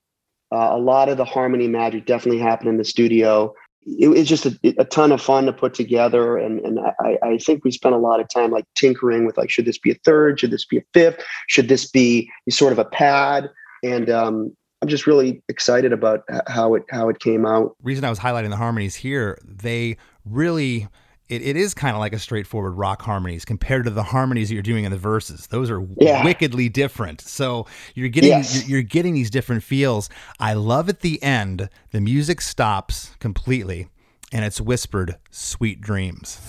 uh, a lot of the harmony magic definitely happened in the studio. It was just a, a ton of fun to put together, and and I, I think we spent a lot of time like tinkering with like, should this be a third? Should this be a fifth? Should this be sort of a pad? And um, I'm just really excited about how it how it came out. Reason I was highlighting the harmonies here, they really. It, it is kind of like a straightforward rock harmonies compared to the harmonies that you're doing in the verses. Those are Yeah. wickedly different. So you're getting Yes. you're, you're getting these different feels. I love at the end the music stops completely and it's whispered "Sweet Dreams."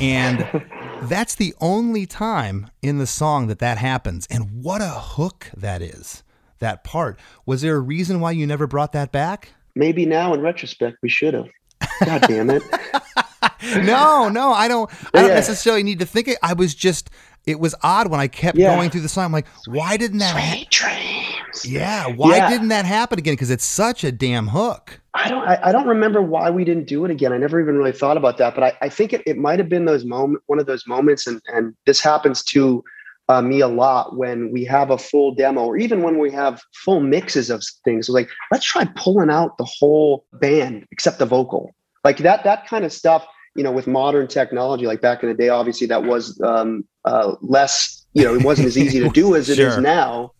And that's the only time in the song that that happens. And what a hook that is, that part. Was there a reason why you never brought that back? Maybe now in retrospect we should have. God damn it! no, no, I don't. I don't Yeah. necessarily need to think it. I was just. It was odd when I kept Yeah. going through the song. I'm like, why didn't that? Ha- yeah, why Yeah. didn't that happen again? Because it's such a damn hook. I don't I, I don't remember why we didn't do it again. I never even really thought about that, but I, I think it, it might have been those moment one of those moments and and this happens to uh, me a lot when we have a full demo or even when we have full mixes of things. It's like let's try pulling out the whole band except the vocal. Like that that kind of stuff, you know, with modern technology, like back in the day, obviously that was um, uh, less, you know, it wasn't as easy to do as it is Sure. now.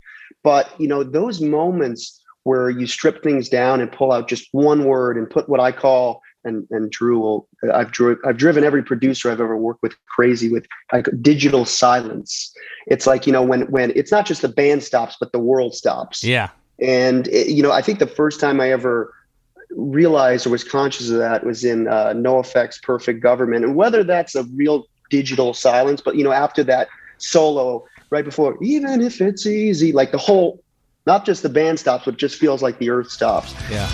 But you know, those moments where you strip things down and pull out just one word and put what I call and and Drew will I've drew I've driven every producer I've ever worked with crazy with like digital silence. It's like you know when when it's not just the band stops but the world stops. Yeah. And it, you know I think the first time I ever realized or was conscious of that was in uh, NOFX Perfect Government and whether that's a real digital silence but you know after that solo right before, even if it's easy, like the whole, not just the band stops, but it just feels like the earth stops. Yeah.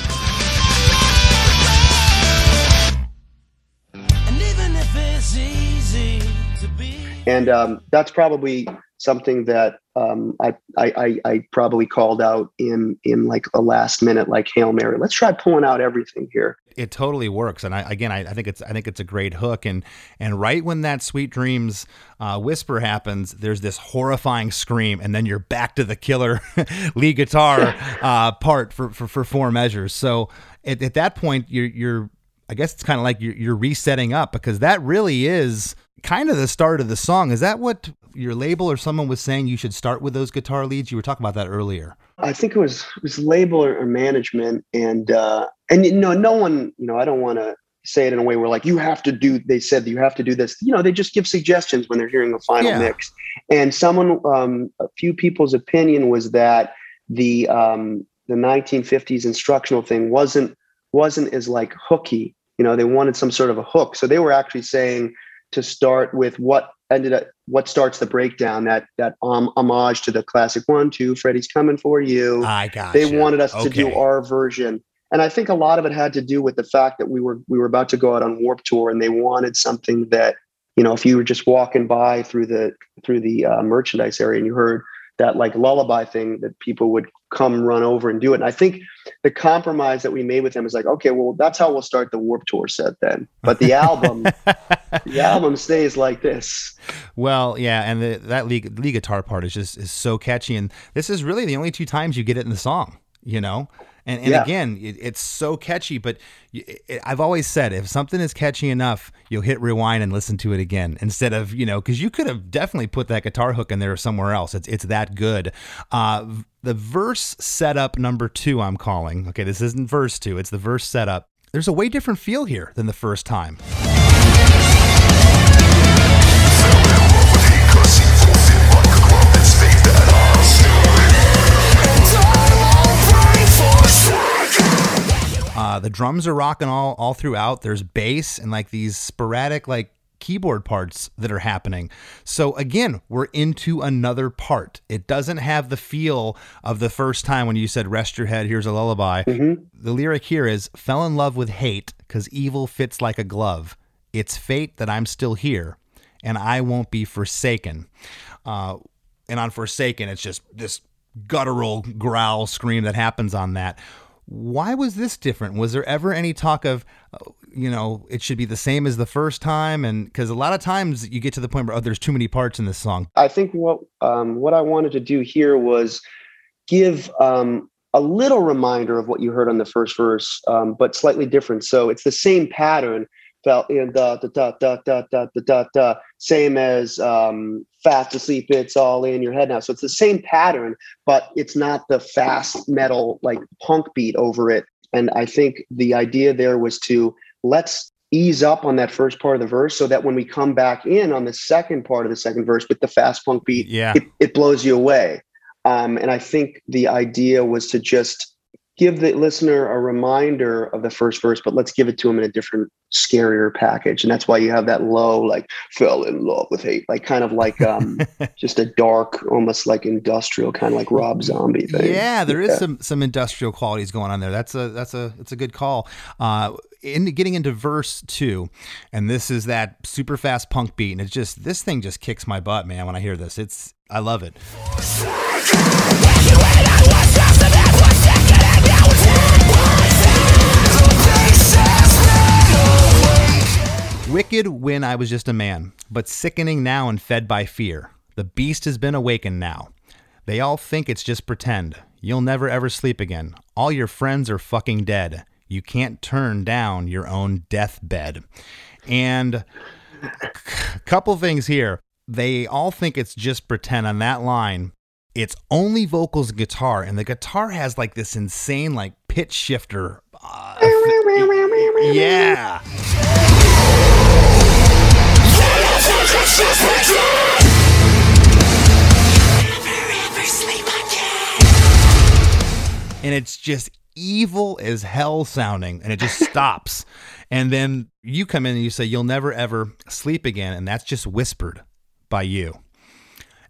And even if it's easy to be. and um, that's probably something that um, I, I I I probably called out in in like a last minute like hail mary. Let's try pulling out everything here. it totally works and I, again I, I think it's I think it's a great hook and and right when that sweet dreams uh, whisper happens there's this horrifying scream and then you're back to the killer lead guitar uh, part for, for for four measures so at, at that point you're you're I guess it's kind of like you're, you're resetting up because that really is kind of the start of the song is that what your label or someone was saying you should start with those guitar leads you were talking about that earlier I think it was it was label or, or management, and uh, and you know, no one, you know, I don't want to say it in a way where like you have to do. They said you have to do this. You know, they just give suggestions when they're hearing a final Yeah. mix. And someone, um, a few people's opinion was that the um, the 1950s instructional thing wasn't wasn't as like hooky. You know, they wanted some sort of a hook, so they were actually saying to start with what ended up what starts the breakdown that that um, homage to the classic one two Freddy's coming for you. I got They wanted us to do our version. And I think a lot of it had to do with the fact that we were we were about to go out on Warped Tour, and they wanted something that you know, if you were just walking by through the through the uh, merchandise area and you heard that like lullaby thing, that people would come run over and do it. And I think the compromise that we made with them is like, okay, well, that's how we'll start the Warped Tour set then. But the album, the album stays like this. Well, yeah, and the, that lead, lead guitar part is just is so catchy, and this is really the only two times you get it in the song, you know. And, and Yeah. again, it, it's so catchy. But it, I've always said, if something is catchy enough, you'll hit rewind and listen to it again instead of you know, because you could have definitely put that guitar hook in there somewhere else. It's it's that good. Uh, the verse setup number two, I'm calling. Okay, this isn't verse two; it's the verse setup. There's a way different feel here than the first time. Uh, the drums are rocking all all throughout. There's bass and like these sporadic like keyboard parts that are happening. So again, we're into another part. It doesn't have the feel of the first time when you said "Rest your head, here's a lullaby." The lyric here is "Fell in love with hate because evil fits like a glove. It's fate that I'm still here, and I won't be forsaken." Uh, and on Forsaken, it's just this guttural growl scream that happens on that. Why was this different? Was there ever any talk of, uh, you know, it should be the same as the first time? And because a lot of times you get to the point where, oh, there's too many parts in this song. I think what um, what I wanted to do here was give um, a little reminder of what you heard on the first verse, um, but slightly different. So it's the same pattern. And in the the da da da da da da da. Same as um, fast asleep. It's all in your head now. So it's the same pattern, but it's not the fast metal like punk beat over it. And I think the idea there was to let's ease up on that first part of the verse so that when we come back in on the second part of the second verse with the fast punk beat, yeah. it, it blows you away. Um, and I think the idea was to just give the listener a reminder of the first verse, but let's give it to them in a different, scarier package. And that's why you have that low, like, fell in love with hate, like kind of like um, just a dark, almost like industrial, kind of like Rob Zombie thing. Yeah, there is some some industrial qualities going on there. That's a that's a it's a good call. Uh, in getting into verse two, and this is that super fast punk beat, and it's just this thing just kicks my butt, man. When I hear this, it's I love it. Wicked when I was just a man, but sickening now and fed by fear. The beast has been awakened now. They all think it's just pretend. You'll never ever sleep again. All your friends are fucking dead. You can't turn down your own deathbed. And a couple things here. They all think it's just pretend on that line. It's only vocals and guitar, and the guitar has like this insane like pitch shifter. uh, yeah. And it's just evil as hell sounding and it just stops and then you come in and you say you'll never ever sleep again and that's just whispered by you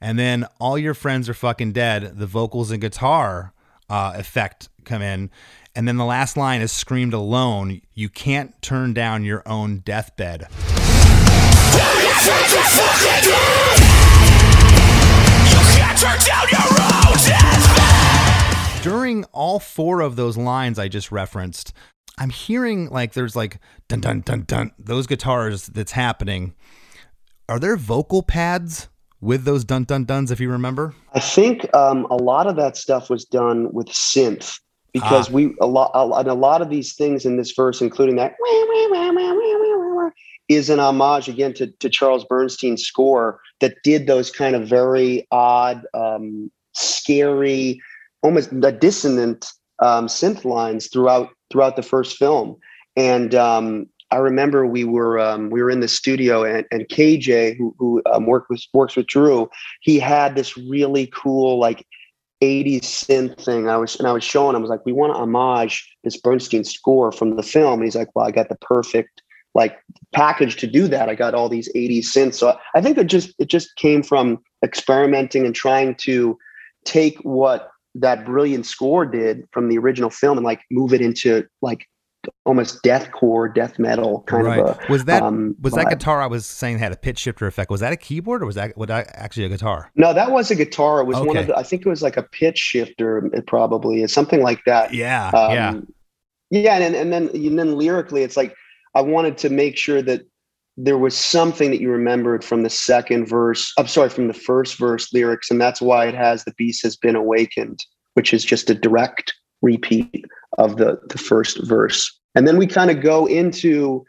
And then all your friends are fucking dead. The vocals and guitar uh, effect come in. And then the last line is screamed alone. You can't turn down your own deathbed. During all four of those lines I just referenced, I'm hearing like there's like dun dun dun dun those guitars that's happening. Are there vocal pads with those dun dun duns if you remember? I think um, a lot of that stuff was done with synth because Ah. we a lot a, and a lot of these things in this verse, including that, is an homage again to, to Charles Bernstein's score that did those kind of very odd, um, scary, almost dissonant um, synth lines throughout throughout the first film. And um, I remember we were um, we were in the studio and, and KJ who, who um, worked with works with Drew, he had this really cool like 80s synth thing. I was and I was showing him, I was like, we want to homage this Bernstein score from the film. And he's like, Well, I got the perfect like package to do that. I got all these 80s synths. So I think it just it just came from experimenting and trying to take what that brilliant score did from the original film and like move it into like almost deathcore, death metal kind right. of a was that um, was that guitar I was saying had a pitch shifter effect? Was that a keyboard or was that was that actually a guitar? No, that was a guitar. It was one of the, I think it was like a pitch shifter, probably is something like that. Yeah, Um, yeah. Yeah. And, and then, and then lyrically, it's like, I wanted to make sure that there was something that you remembered from the second verse. I'm sorry, from the first verse lyrics. And that's why it has the beast has been awakened, which is just a direct repeat of the, the first verse. And then we kind of go into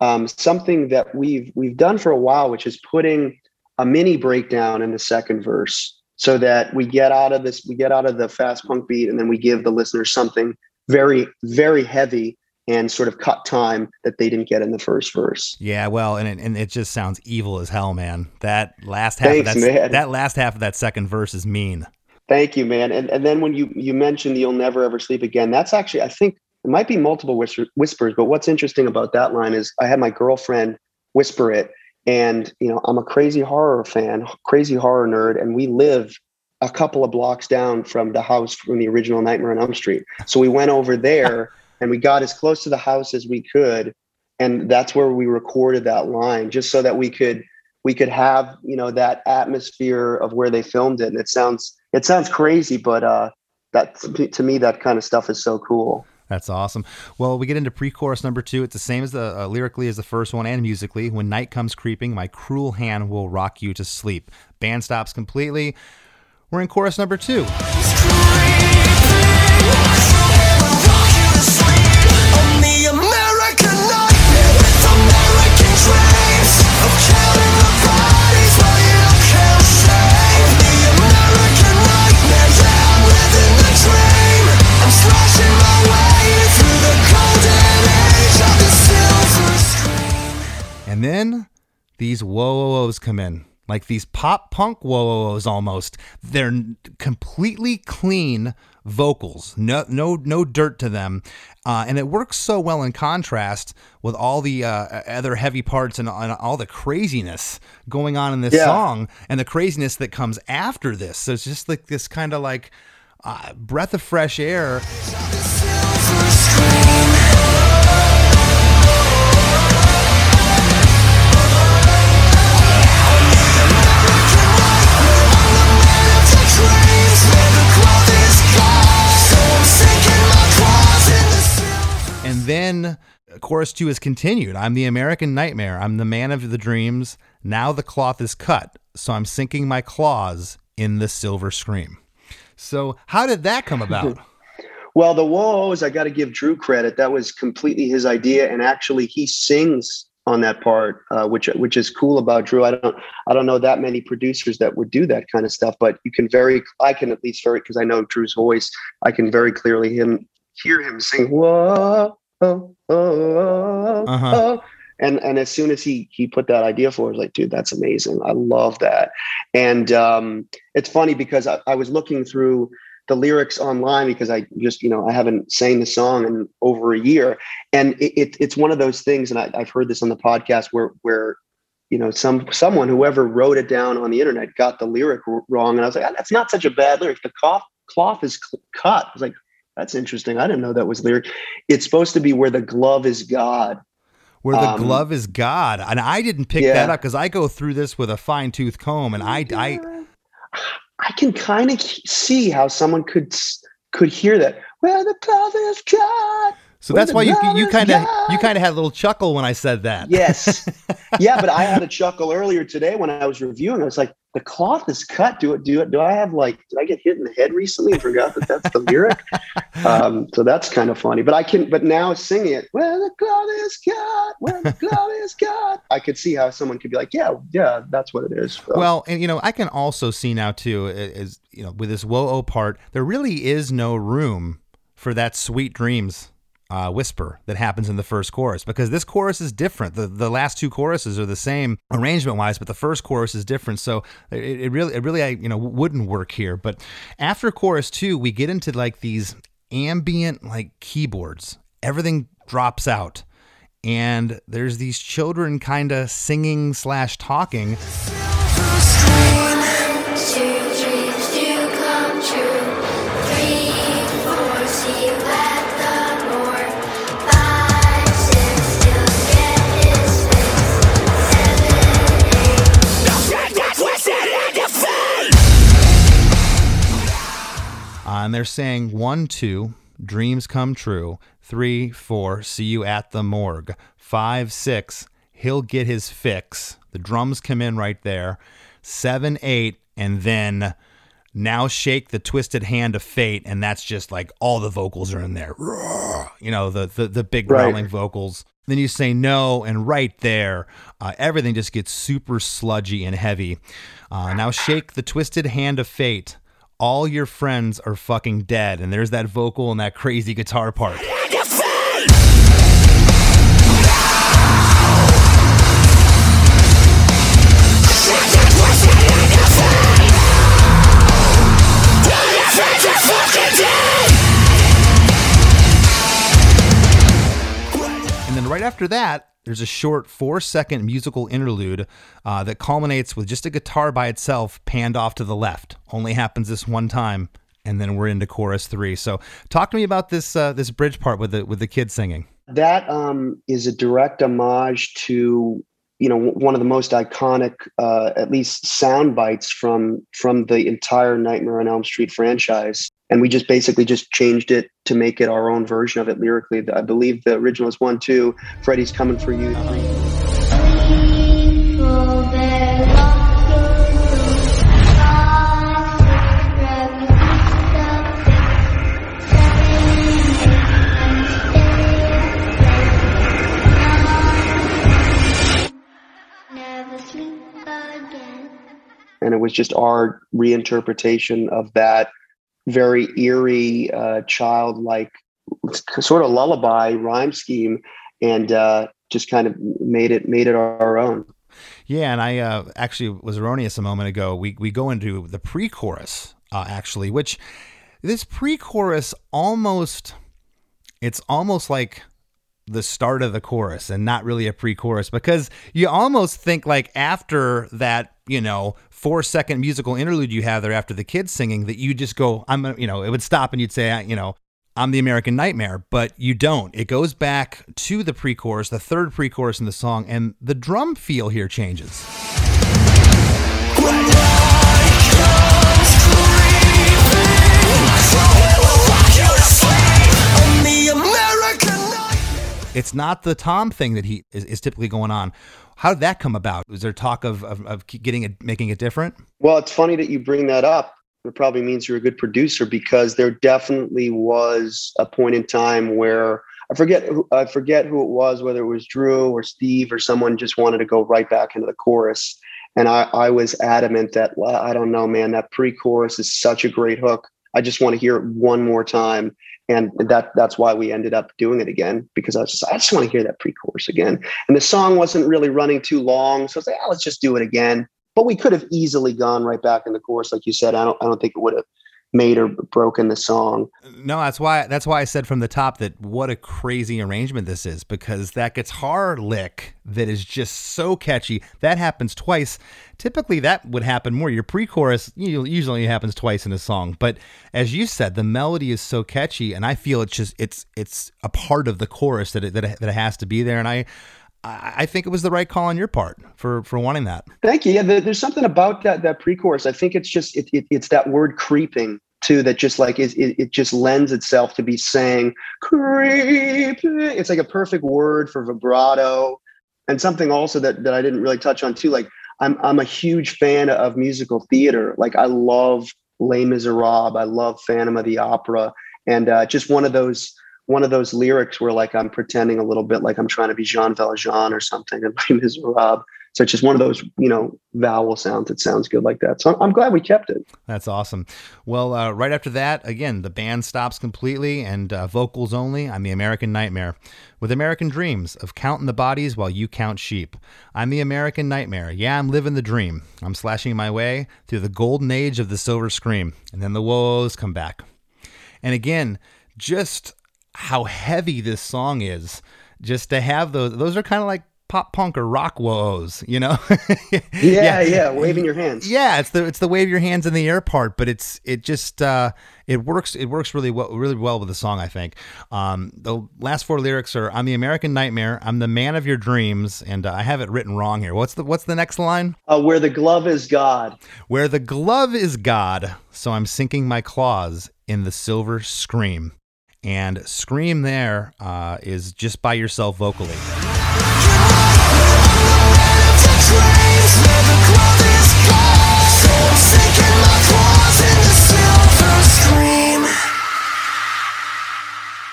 um, something that we've we've done for a while, which is putting a mini breakdown in the second verse, so that we get out of this, we get out of the fast punk beat, and then we give the listeners something very very heavy and sort of cut time that they didn't get in the first verse. Yeah, well, and it, and it just sounds evil as hell, man. That last half Thanks, of that man. that last half of that second verse is mean. Thank you, man. And and then when you you mentioned you'll never ever sleep again, that's actually I think it might be multiple whisper, whispers. But what's interesting about that line is I had my girlfriend whisper it, and you know I'm a crazy horror fan, crazy horror nerd, and we live a couple of blocks down from the house from the original Nightmare on Elm Street. So we went over there and we got as close to the house as we could, and that's where we recorded that line, just so that we could we could have you know that atmosphere of where they filmed it and it sounds it sounds crazy but uh that to me that kind of stuff is so cool That's awesome. Well, we get into pre-chorus number two. It's the same as the uh, lyrically as the first one and musically. When night comes creeping, my cruel hand will rock you to sleep. Band stops completely. We're in chorus number two. These whoa ohs come in, like these pop punk whoa ohs almost. They're n- completely clean vocals, no no no dirt to them, uh, and it works so well in contrast with all the uh, other heavy parts and, and all the craziness going on in this Yeah. song and the craziness that comes after this. So it's just like this kind of like uh, breath of fresh air. Then uh, chorus two is continued. I'm the American nightmare. I'm the man of the dreams. Now the cloth is cut, so I'm sinking my claws in the silver scream. So how did that come about? well the woes i got to give drew credit that was completely his idea and actually he sings on that part uh, which which is cool about drew i don't i don't know that many producers that would do that kind of stuff but you can very i can at least very because i know drew's voice i can very clearly him hear him sing whoa oh, oh, oh, Uh-huh. And and as soon as he he put that idea forward, was like, dude, that's amazing. I love that. And um, it's funny because I, I was looking through the lyrics online because I just you know I haven't sang the song in over a year, and it, it it's one of those things. And I, I've heard this on the podcast where where you know, some someone whoever wrote it down on the internet got the lyric wrong, and I was like, "Ah, that's not such a bad lyric. The cloth cloth is cl- cut. I was like, that's interesting. I didn't know that was lyric. It's supposed to be where the glove is God. Where the Um, glove is God, and I didn't pick yeah. that up because I go through this with a fine tooth comb, and I, I, I can kind of see how someone could could hear that. Where the glove is God. So that's why you you kind of you kind of had a little chuckle when I said that. Yes. yeah, but I had a chuckle earlier today when I was reviewing. I was like, the cloth is cut. Do it. Do it. Do I have like? Did I get hit in the head recently and forgot that that's the lyric? um, so that's kind of funny. But I can. But now singing it, where the cloth is cut, where the cloth is cut. I could see how someone could be like, yeah, yeah, that's what it is. So, Well, and you know, I can also see now too, is you know, with this whoa oh part, there really is no room for that sweet dreams uh, whisper that happens in the first chorus because this chorus is different. The the last two choruses are the same arrangement wise, but the first chorus is different. So it, it really, it really, I you know, wouldn't work here. But after chorus two, we get into like these ambient like keyboards. Everything drops out. And there's these children kind of singing slash talking. And they're saying one, two, dreams come true. Three, four, see you at the morgue. Five, six, he'll get his fix. The drums come in right there. Seven, eight, and then now shake the twisted hand of fate, and that's just like all the vocals are in there. You know, the the, the big Right. growling vocals. Then you say no, and right there, uh, everything just gets super sludgy and heavy. Uh, now shake the twisted hand of fate. All your friends are fucking dead, and there's that vocal and that crazy guitar part. And then right after that, there's a short four second musical interlude uh, that culminates with just a guitar by itself panned off to the left. Only happens this one time, and then we're into chorus three. So, talk to me about this uh, this bridge part with the with the kids singing. that um, is a direct homage to you know one of the most iconic uh, at least sound bites from from the entire nightmare on elm street franchise and we just basically just changed it to make it our own version of it lyrically. I believe the original is one two freddy's coming for you and it was just our reinterpretation of that very eerie uh, childlike sort of lullaby rhyme scheme and uh, just kind of made it made it our own Yeah, and I uh, actually was erroneous a moment ago. We we go into the pre-chorus uh, actually, which this pre-chorus almost it's almost like the start of the chorus and not really a pre-chorus because you almost think like after that you know four second musical interlude you have there after the kids singing that you just go i'm you know it would stop and you'd say you know i'm the american nightmare but you don't. It goes back to the pre-chorus the third pre-chorus in the song and the drum feel here changes. It's not the tom thing that he is, is typically going on how did that come about was there talk of, of, of getting it making it different Well, it's funny that you bring that up. It probably means you're a good producer because there definitely was a point in time where I forget who, I forget who it was, whether it was Drew or Steve or someone just wanted to go right back into the chorus. And I, I was adamant that well, I don't know, man, that pre-chorus is such a great hook. I just want to hear it one more time. And that that's why we ended up doing it again because I was just I just want to hear that pre-chorus again. And the song wasn't really running too long, so I was like, ah, let's just do it again but we could have easily gone right back in the chorus, like you said. I don't, I don't think it would have made or broken the song. No, that's why that's why I said from the top that what a crazy arrangement this is because that guitar lick that is just so catchy that happens twice. Typically, that would happen more. Your pre-chorus usually happens twice in a song, but as you said, the melody is so catchy, and I feel it's just it's it's a part of the chorus that it, that it, that it has to be there, and I. I I think it was the right call on your part for for wanting that. Thank you. Yeah, there, there's something about that that pre-chorus. I think it's just it, it, it's that word creeping too that just like is it, it just lends itself to be saying creep. It's like a perfect word for vibrato, and something also that that I didn't really touch on too. Like I'm I'm a huge fan of musical theater. Like I love Les Miserables. I love Phantom of the Opera, and uh, just one of those one of those lyrics where like I'm pretending a little bit like I'm trying to be Jean Valjean or something in Les Miserables. So it's just one of those, you know, vowel sounds that sounds good like that. So I'm, glad we kept it. That's awesome. Well, uh, right after that, again, the band stops completely and uh, vocals only. I'm the American Nightmare with American Dreams of counting the bodies while you count sheep. I'm the American Nightmare. Yeah, I'm living the dream. I'm slashing my way through the golden age of the silver scream. And then the woes come back. And again, just how heavy this song is. Just to have those, those are kind of like pop punk or rock woes, you know? Yeah, yeah, yeah, waving your hands. Yeah, it's the it's the wave your hands in the air part, but it's it just uh, it works it works really well really well with the song. I think um, the last four lyrics are "I'm the American Nightmare, I'm the man of your dreams," and uh, I have it written wrong here. What's the what's the next line? Uh, where the glove is God. Where the glove is God, so I'm sinking my claws in the silver scream. And scream there uh, is just by yourself vocally.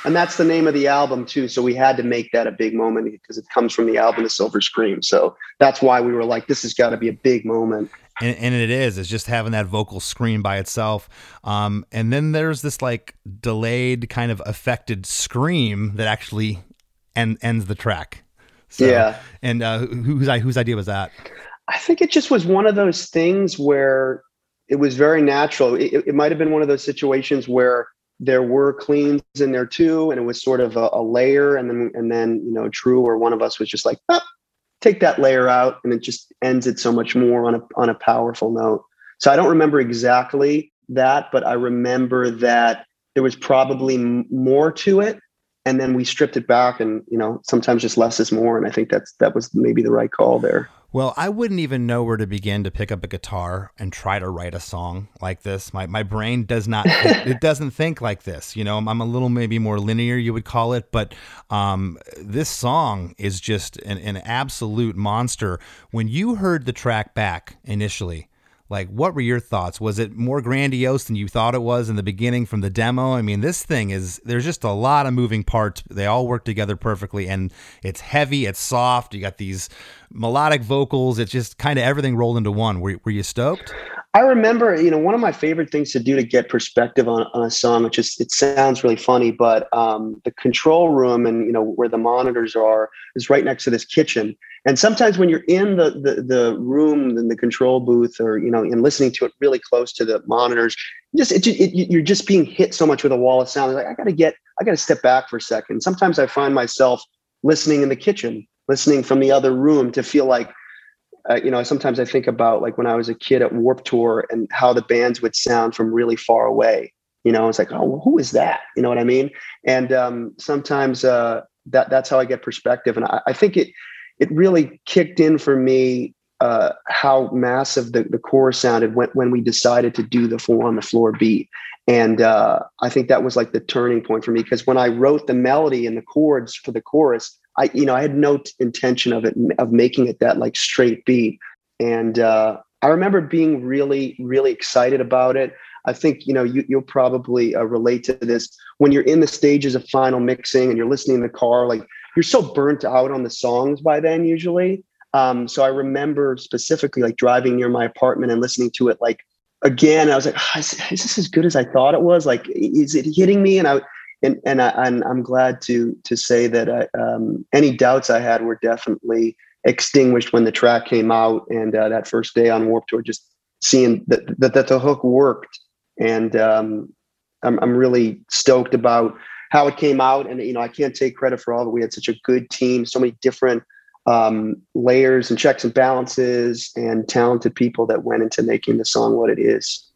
And that's the name of the album too. So we had to make that a big moment because it comes from the album The Silver Scream. So that's why we were like, this has got to be a big moment. and, and it is it's just having that vocal scream by itself um, and then there's this like delayed kind of affected scream that actually end, ends the track so, Yeah. and uh, whose whose idea was that I think it just was one of those things where it was very natural. It, it- it might have been one of those situations where there were cleans in there too, and it was sort of a, a layer, and then and then you know Drew or one of us was just like, "Ah, take that layer out, and it just ends it so much more on a on a powerful note. So I don't remember exactly that, but I remember that there was probably m- more to it, and then we stripped it back, and you know sometimes just less is more, and I think that's that was maybe the right call there. Well i wouldn't even know where to begin to pick up a guitar and try to write a song like this. My, my brain does not it, it doesn't think like this you know? I'm, I'm a little maybe more linear you would call it but um, this song is just an, an absolute monster. When you heard the track back initially like what were your thoughts? Was it more grandiose than you thought it was in the beginning from the demo? I mean this thing is there's just a lot of moving parts. They all work together perfectly and it's heavy it's soft. You got these melodic vocals. It's just kind of everything rolled into one. Were, were you stoked? I remember, you know, one of my favorite things to do to get perspective on, on a song, which is it sounds really funny, but um, the control room and you know where the monitors are is right next to this kitchen. And sometimes when you're in the the, the room in the control booth, or you know, and listening to it really close to the monitors, just it, it, you're just being hit so much with a wall of sound. Like I got to get, I got to step back for a second. Sometimes I find myself listening in the kitchen, listening from the other room to feel like uh, you know, sometimes I think about like when I was a kid at Warped Tour and how the bands would sound from really far away. You know, it's like, oh, who is that? You know what I mean? And um, sometimes uh, that that's how I get perspective, and I, I think it it really kicked in for me uh, how massive the, the chorus sounded when when we decided to do the four on the floor beat. And uh, I think that was like the turning point for me because when I wrote the melody and the chords for the chorus, I you know I had no t- intention of it of making it that like straight beat. And uh, I remember being really really excited about it. I think you know you, you'll probably uh, relate to this when you're in the stages of final mixing and you're listening in the car. Like you're so burnt out on the songs by then usually. Um, so I remember specifically like driving near my apartment and listening to it like again. I was like, "Ah, is, is this as good as I thought it was? Like, is it hitting me? And I and and I, and I'm glad to to say that I, um, any doubts I had were definitely extinguished when the track came out. And uh, that first day on Warped Tour, just seeing that, that that the hook worked and um, I'm I'm really stoked about how it came out. And you know, I can't take credit for all it. We had such a good team, so many different um, layers and checks and balances, and talented people that went into making the song what it is.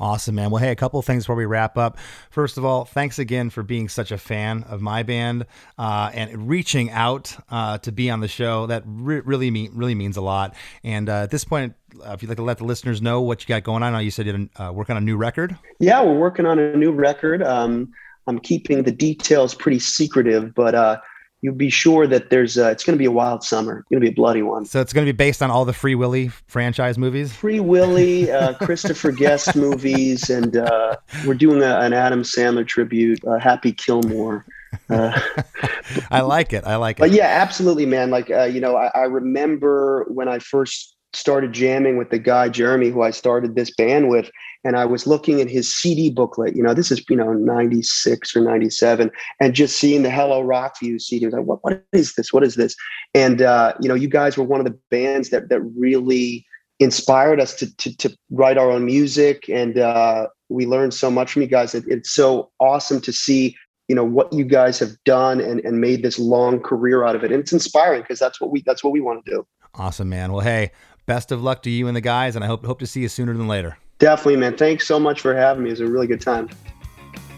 Awesome, man. Well, hey, a couple of things before we wrap up. First of all, thanks again for being such a fan of my band uh, and reaching out uh, to be on the show. That re- really mean, really means a lot. And uh, at this point, uh, if you'd like to let the listeners know what you got going on, I know you said you're uh, working on a new record. Yeah, we're working on a new record. Um, I'm keeping the details pretty secretive, but uh, you'll be sure that there's uh, it's going to be a wild summer. It's going to be a bloody one. So it's going to be based on all the Free Willy franchise movies. Free Willy, uh, Christopher Guest movies, and uh, we're doing a, an Adam Sandler tribute, uh, Happy Kilmore. Uh, I like it. I like it. but yeah, absolutely, man. Like uh, you know, I, I remember when I first started jamming with the guy Jeremy, who I started this band with, and I was looking at his CD booklet. You know, this is you know '96 or '97, and just seeing the Hello Rockview CD. I was like, what, what is this? What is this? And uh, you know, you guys were one of the bands that that really inspired us to to, to write our own music, and uh, we learned so much from you guys. It, it's so awesome to see you know what you guys have done and, and made this long career out of it and it's inspiring because that's what we that's what we want to do Awesome, man. Well, hey, best of luck to you and the guys, and I hope hope to see you sooner than later. Definitely man thanks so much for having me it was a really good time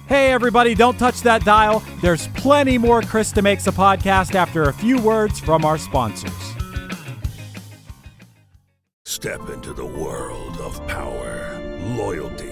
Hey, everybody, don't touch that dial. There's plenty more Chris DeMakes a Podcast after a few words from our sponsors. Step into the world of power, loyalty,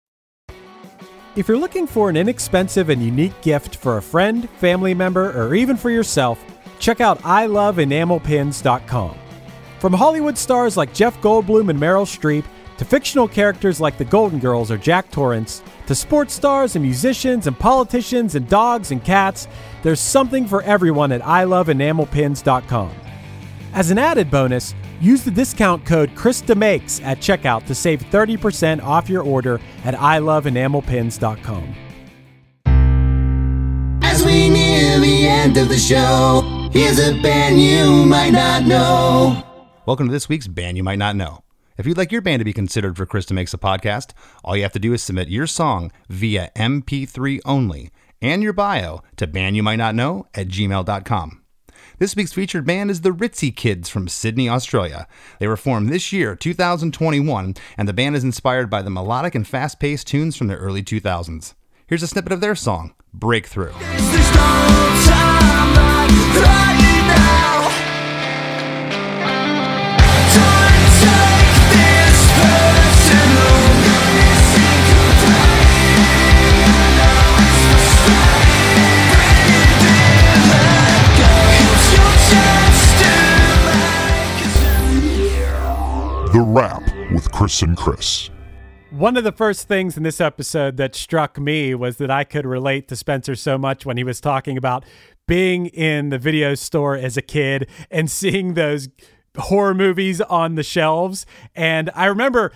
If you're looking for an inexpensive and unique gift for a friend, family member, or even for yourself, check out iloveenamelpins.com. From Hollywood stars like Jeff Goldblum and Meryl Streep, to fictional characters like the Golden Girls or Jack Torrance, to sports stars and musicians and politicians and dogs and cats, there's something for everyone at iloveenamelpins.com. As an added bonus, use the discount code ChrisDeMakes at checkout to save 30% off your order at iloveenamelpins.com. As we near the end of the show, here's a band you might not know. Welcome to this week's Band You Might Not Know. If you'd like your band to be considered for Chris DeMakes a Podcast, all you have to do is submit your song via MP3 only and your bio to bandyoumightnotknow at gmail.com. This week's featured band is the Ritzy Kids from Sydney, Australia. They were formed this year, 2021, and the band is inspired by the melodic and fast paced tunes from the early 2000s. Here's a snippet of their song, Breakthrough. The Rap with Chris and Chris. One of the first things in this episode that struck me was that I could relate to Spencer so much when he was talking about being in the video store as a kid and seeing those horror movies on the shelves. And I remember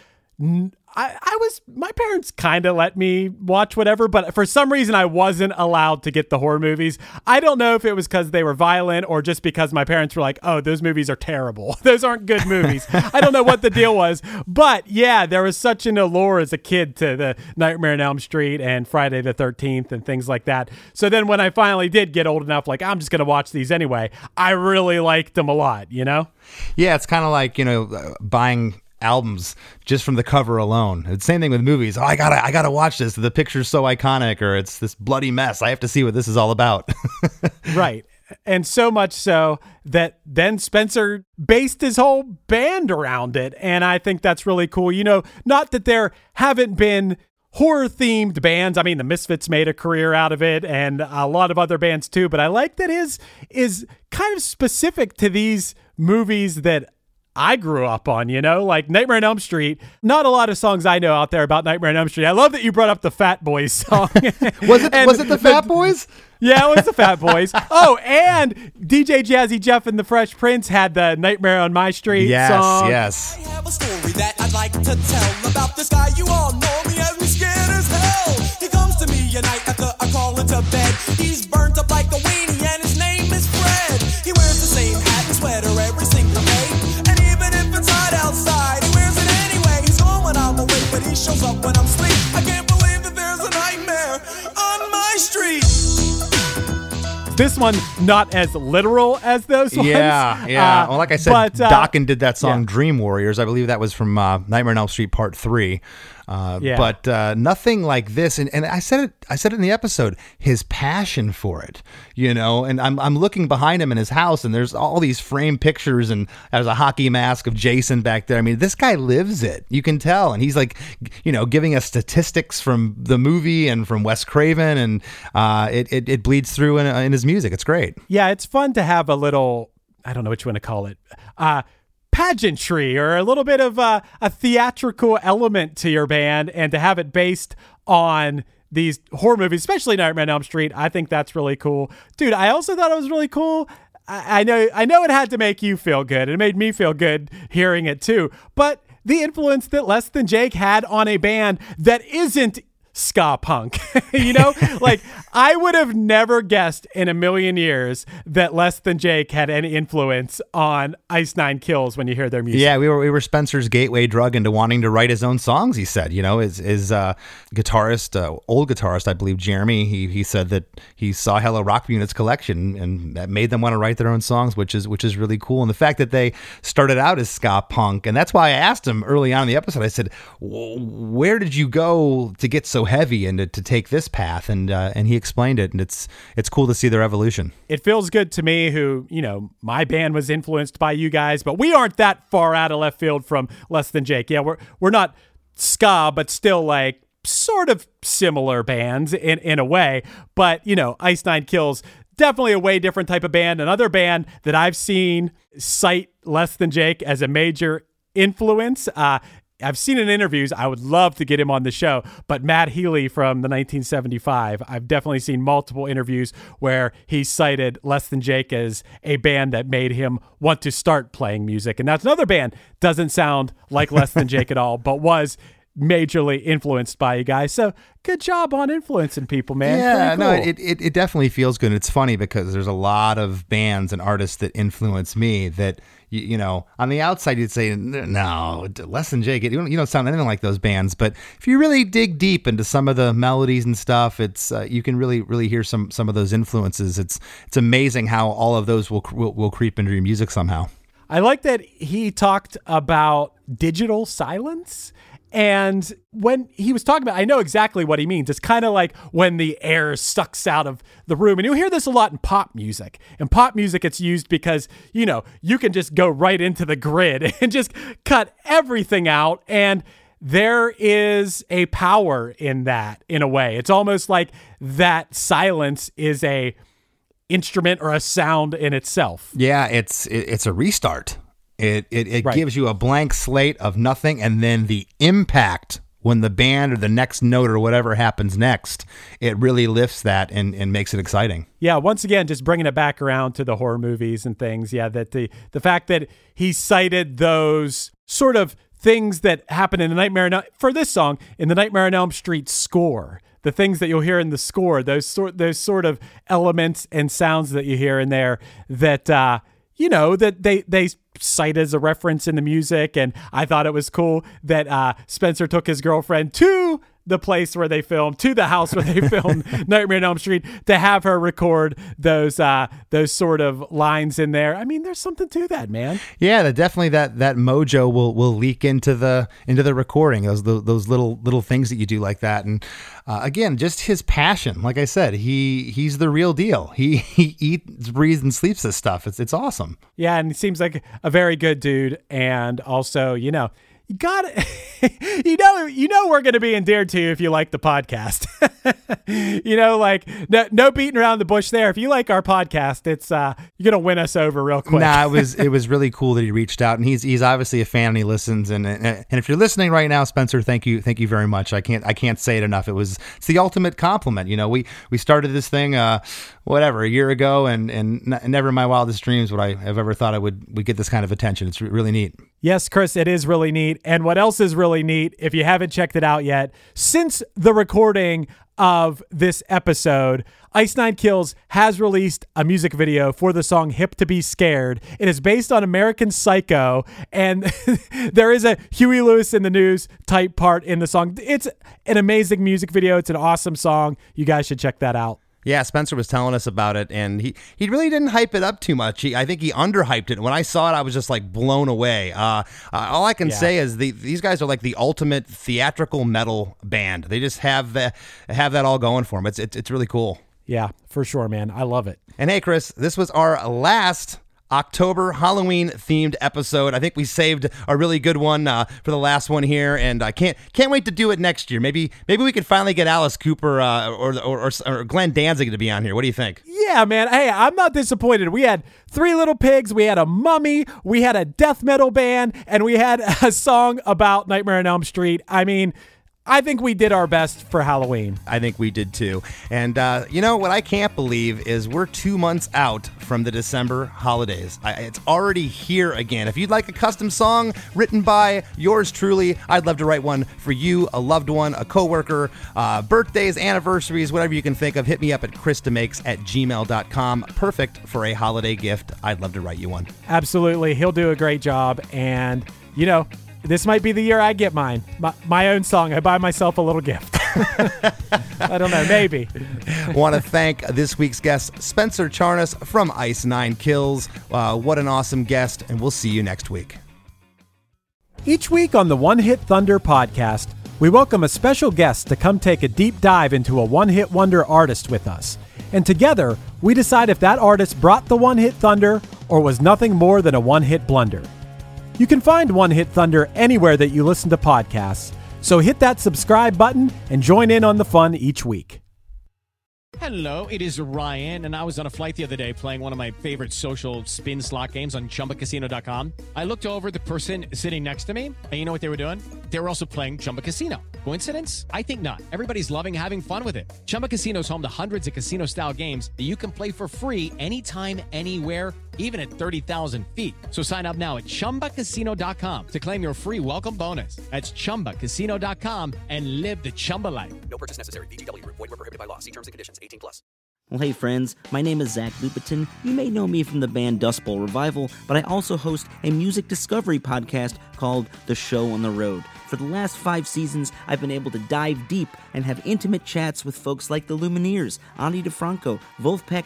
I, I was, my parents kind of let me watch whatever, but for some reason I wasn't allowed to get the horror movies. I don't know if it was because they were violent or just because my parents were like, oh, those movies are terrible. those aren't good movies. I don't know what the deal was. But yeah, there was such an allure as a kid to the Nightmare on Elm Street and Friday the 13th and things like that. So then when I finally did get old enough, like, I'm just to watch these anyway, I really liked them a lot, you know? Yeah, it's kind of like, you know, uh, buying albums just from the cover alone. It's the same thing with movies. Oh, I gotta, I gotta watch this. The picture's so iconic, or it's this bloody mess. I have to see what this is all about. right. And so much so that then Spencer based his whole band around it. And I think that's really cool. You know, not that there haven't been horror themed bands. I mean, the Misfits made a career out of it and a lot of other bands too, but I like that his is kind of specific to these movies that I grew up on, you know, like Nightmare on Elm Street. Not a lot of songs I know out there about Nightmare on Elm Street. I love that you brought up the Fat Boys song. Was it And was it the Fat Boys? Yeah, it was the Fat Boys. Oh, and DJ Jazzy Jeff and the Fresh Prince had the Nightmare on My Street Yes, song. yes. have a story that I'd like to tell about this guy. You all know me as me scared as hell. He comes to me at night after This one not as literal as those ones. Yeah, yeah. Uh, well, like I said, but, uh, Dokken did that song yeah. "Dream Warriors." I believe that was from uh, Nightmare on Elm Street Part Three. Uh, Yeah. But uh, nothing like this, and, and I said it. I said it in the episode. His passion for it, you know. And I'm I'm looking behind him in his house, and there's all these framed pictures, and there's a hockey mask of Jason back there. I mean, this guy lives it. You can tell, and he's like, you know, giving us statistics from the movie and from Wes Craven, and uh, it, it it bleeds through in, in his music. It's great. Yeah, it's fun to have a little, I don't know what you want to call it, uh, pageantry or a little bit of uh, a theatrical element to your band and to have it based on these horror movies, especially Nightmare on Elm Street. I think that's really cool. Dude, I also thought it was really cool. I, I know I know it had to make you feel good. It made me feel good hearing it too. But the influence that Less Than Jake had on a band that isn't ska punk. you know, like I would have never guessed in a million years that Less Than Jake had any influence on Ice Nine Kills when you hear their music. Yeah, we were we were Spencer's gateway drug into wanting to write his own songs. He said, you know, his his uh, guitarist, uh, old guitarist, I believe Jeremy. He he said that he saw Hello Rock Unit's collection and that made them want to write their own songs, which is which is really cool. And the fact that they started out as ska punk, and that's why I asked him early on in the episode. I said, "W- where did you go to get so heavy and to, to take this path? And uh, and he explained it, and it's it's cool to see their evolution. it feels good to me who you know my band was influenced by you guys but we aren't that far out of left field from less than jake yeah we're we're not ska but still like sort of similar bands in in a way but you know ice nine kills definitely a way different type of band another band that i've seen cite less than jake as a major influence uh I've seen in interviews. I would love to get him on the show, but Matt Healy from the 1975. I've definitely seen multiple interviews where he cited Less Than Jake as a band that made him want to start playing music, and that's another band doesn't sound like Less Than Jake at all, but was majorly influenced by you guys. So good job on influencing people, man. Yeah, Pretty no, it, it, it definitely feels good. It's funny because there's a lot of bands and artists that influence me that, you, you know, on the outside you'd say, no, less than Jake, you don't, you don't sound anything like those bands. But if you really dig deep into some of the melodies and stuff, it's uh, you can really, really hear some some of those influences. It's it's amazing how all of those will, will, will creep into your music somehow. I like that he talked about digital silence. And when he was talking about, I know exactly what he means. It's kind of like when the air sucks out of the room. And you hear this a lot in pop music. In pop music, it's used because, you know, you can just go right into the grid and just cut everything out. And there is a power in that in a way. It's almost like that silence is a instrument or a sound in itself. Yeah, it's it's a restart. It it, it Right. gives you a blank slate of nothing, and then the impact when the band or the next note or whatever happens next, it really lifts that and, and makes it exciting. Yeah, once again, just bringing it back around to the horror movies and things. Yeah, that the the fact that he cited those sort of things that happen in the Nightmare on for this song in the Nightmare on Elm Street score. The things that you'll hear in the score, those sort those sort of elements and sounds that you hear in there that uh, you know that they they cite as a reference in the music. And I thought it was cool that uh, Spencer took his girlfriend to the place where they filmed, to the house where they filmed Nightmare on Elm Street, to have her record those uh, those sort of lines in there. I mean, there's something to that, man. Yeah, that definitely that that mojo will will leak into the into the recording. Those those, those little little things that you do like that, and uh, again, just his passion. Like I said, he he's the real deal. He he eats, breathes, and sleeps this stuff. It's it's awesome. Yeah, and he seems like a very good dude, and also, you know, you got you know you know we're going to be endeared to you if you like the podcast. you know like no, no beating around the bush there. If you like our podcast, it's uh you're going to win us over real quick. Nah, it was it was really cool that he reached out, and he's he's obviously a fan and he listens. And and, if you're listening right now, Spencer, thank you thank you very much. I can't I can't say it enough. It was it's the ultimate compliment. You know, we we started this thing uh whatever a year ago, and and n- never in my wildest dreams would I have ever thought I would would get this kind of attention. It's re- really neat. Yes, Chris, it is really neat. And what else is really neat, if you haven't checked it out yet, since the recording of this episode, Ice Nine Kills has released a music video for the song Hip to Be Scared. It is based on American Psycho, and there is a Huey Lewis and the News type part in the song. It's an amazing music video. It's an awesome song. You guys should check that out. Yeah, Spencer was telling us about it, and he, he really didn't hype it up too much. He, I think he underhyped it. When I saw it, I was just like blown away. Uh, uh, all I can Yeah. say is the, these guys are like the ultimate theatrical metal band. They just have the, have that all going for them. It's, it's it's really cool. Yeah, for sure, man. I love it. And hey, Chris, this was our last October Halloween themed episode. I think we saved a really good one uh, for the last one here, and I can't can't wait to do it next year. Maybe maybe we could finally get Alice Cooper uh, or, or or or Glenn Danzig to be on here. What do you think? Yeah, man. Hey, I'm not disappointed. We had Three Little Pigs, we had a mummy, we had a death metal band, and we had a song about Nightmare on Elm Street. I mean, I think we did our best for Halloween. I think we did too. And uh, you know what I can't believe is we're two months out from the December holidays. I, it's already here again. If you'd like a custom song written by yours truly, I'd love to write one for you, a loved one, a coworker, uh, birthdays, anniversaries, whatever you can think of. Hit me up at chrisdemakes at gmail.com. Perfect for a holiday gift. I'd love to write you one. Absolutely. He'll do a great job. And, you know, this might be the year I get mine. My, my own song. I buy myself a little gift. I don't know. Maybe. Want to thank this week's guest, Spencer Charnas from Ice Nine Kills. Uh, what an awesome guest, and we'll see you next week. Each week on the One Hit Thunder podcast, we welcome a special guest to come take a deep dive into a one hit wonder artist with us. And together, we decide if that artist brought the one hit thunder or was nothing more than a one hit blunder. You can find One Hit Thunder anywhere that you listen to podcasts, so hit that subscribe button and join in on the fun each week. Hello, it is Ryan, and I was on a flight the other day playing one of my favorite social spin slot games on chumbacasino.com. I looked over the person sitting next to me, and you know what they were doing? They were also playing Chumba Casino. Coincidence? I think not. Everybody's loving having fun with it. Chumba Casino is home to hundreds of casino style games that you can play for free anytime, anywhere even at 30,000 feet. So sign up now at ChumbaCasino.com to claim your free welcome bonus. That's ChumbaCasino.com and live the Chumba life. No purchase necessary. VGW Group. Void were prohibited by law. See terms and conditions. 18 plus. Well, hey friends, my name is Zach Lupetin. You may know me from the band Dust Bowl Revival, but I also host a music discovery podcast called The Show on the Road. For the last five seasons, I've been able to dive deep and have intimate chats with folks like the Lumineers, Ani DiFranco, Vulfpeck,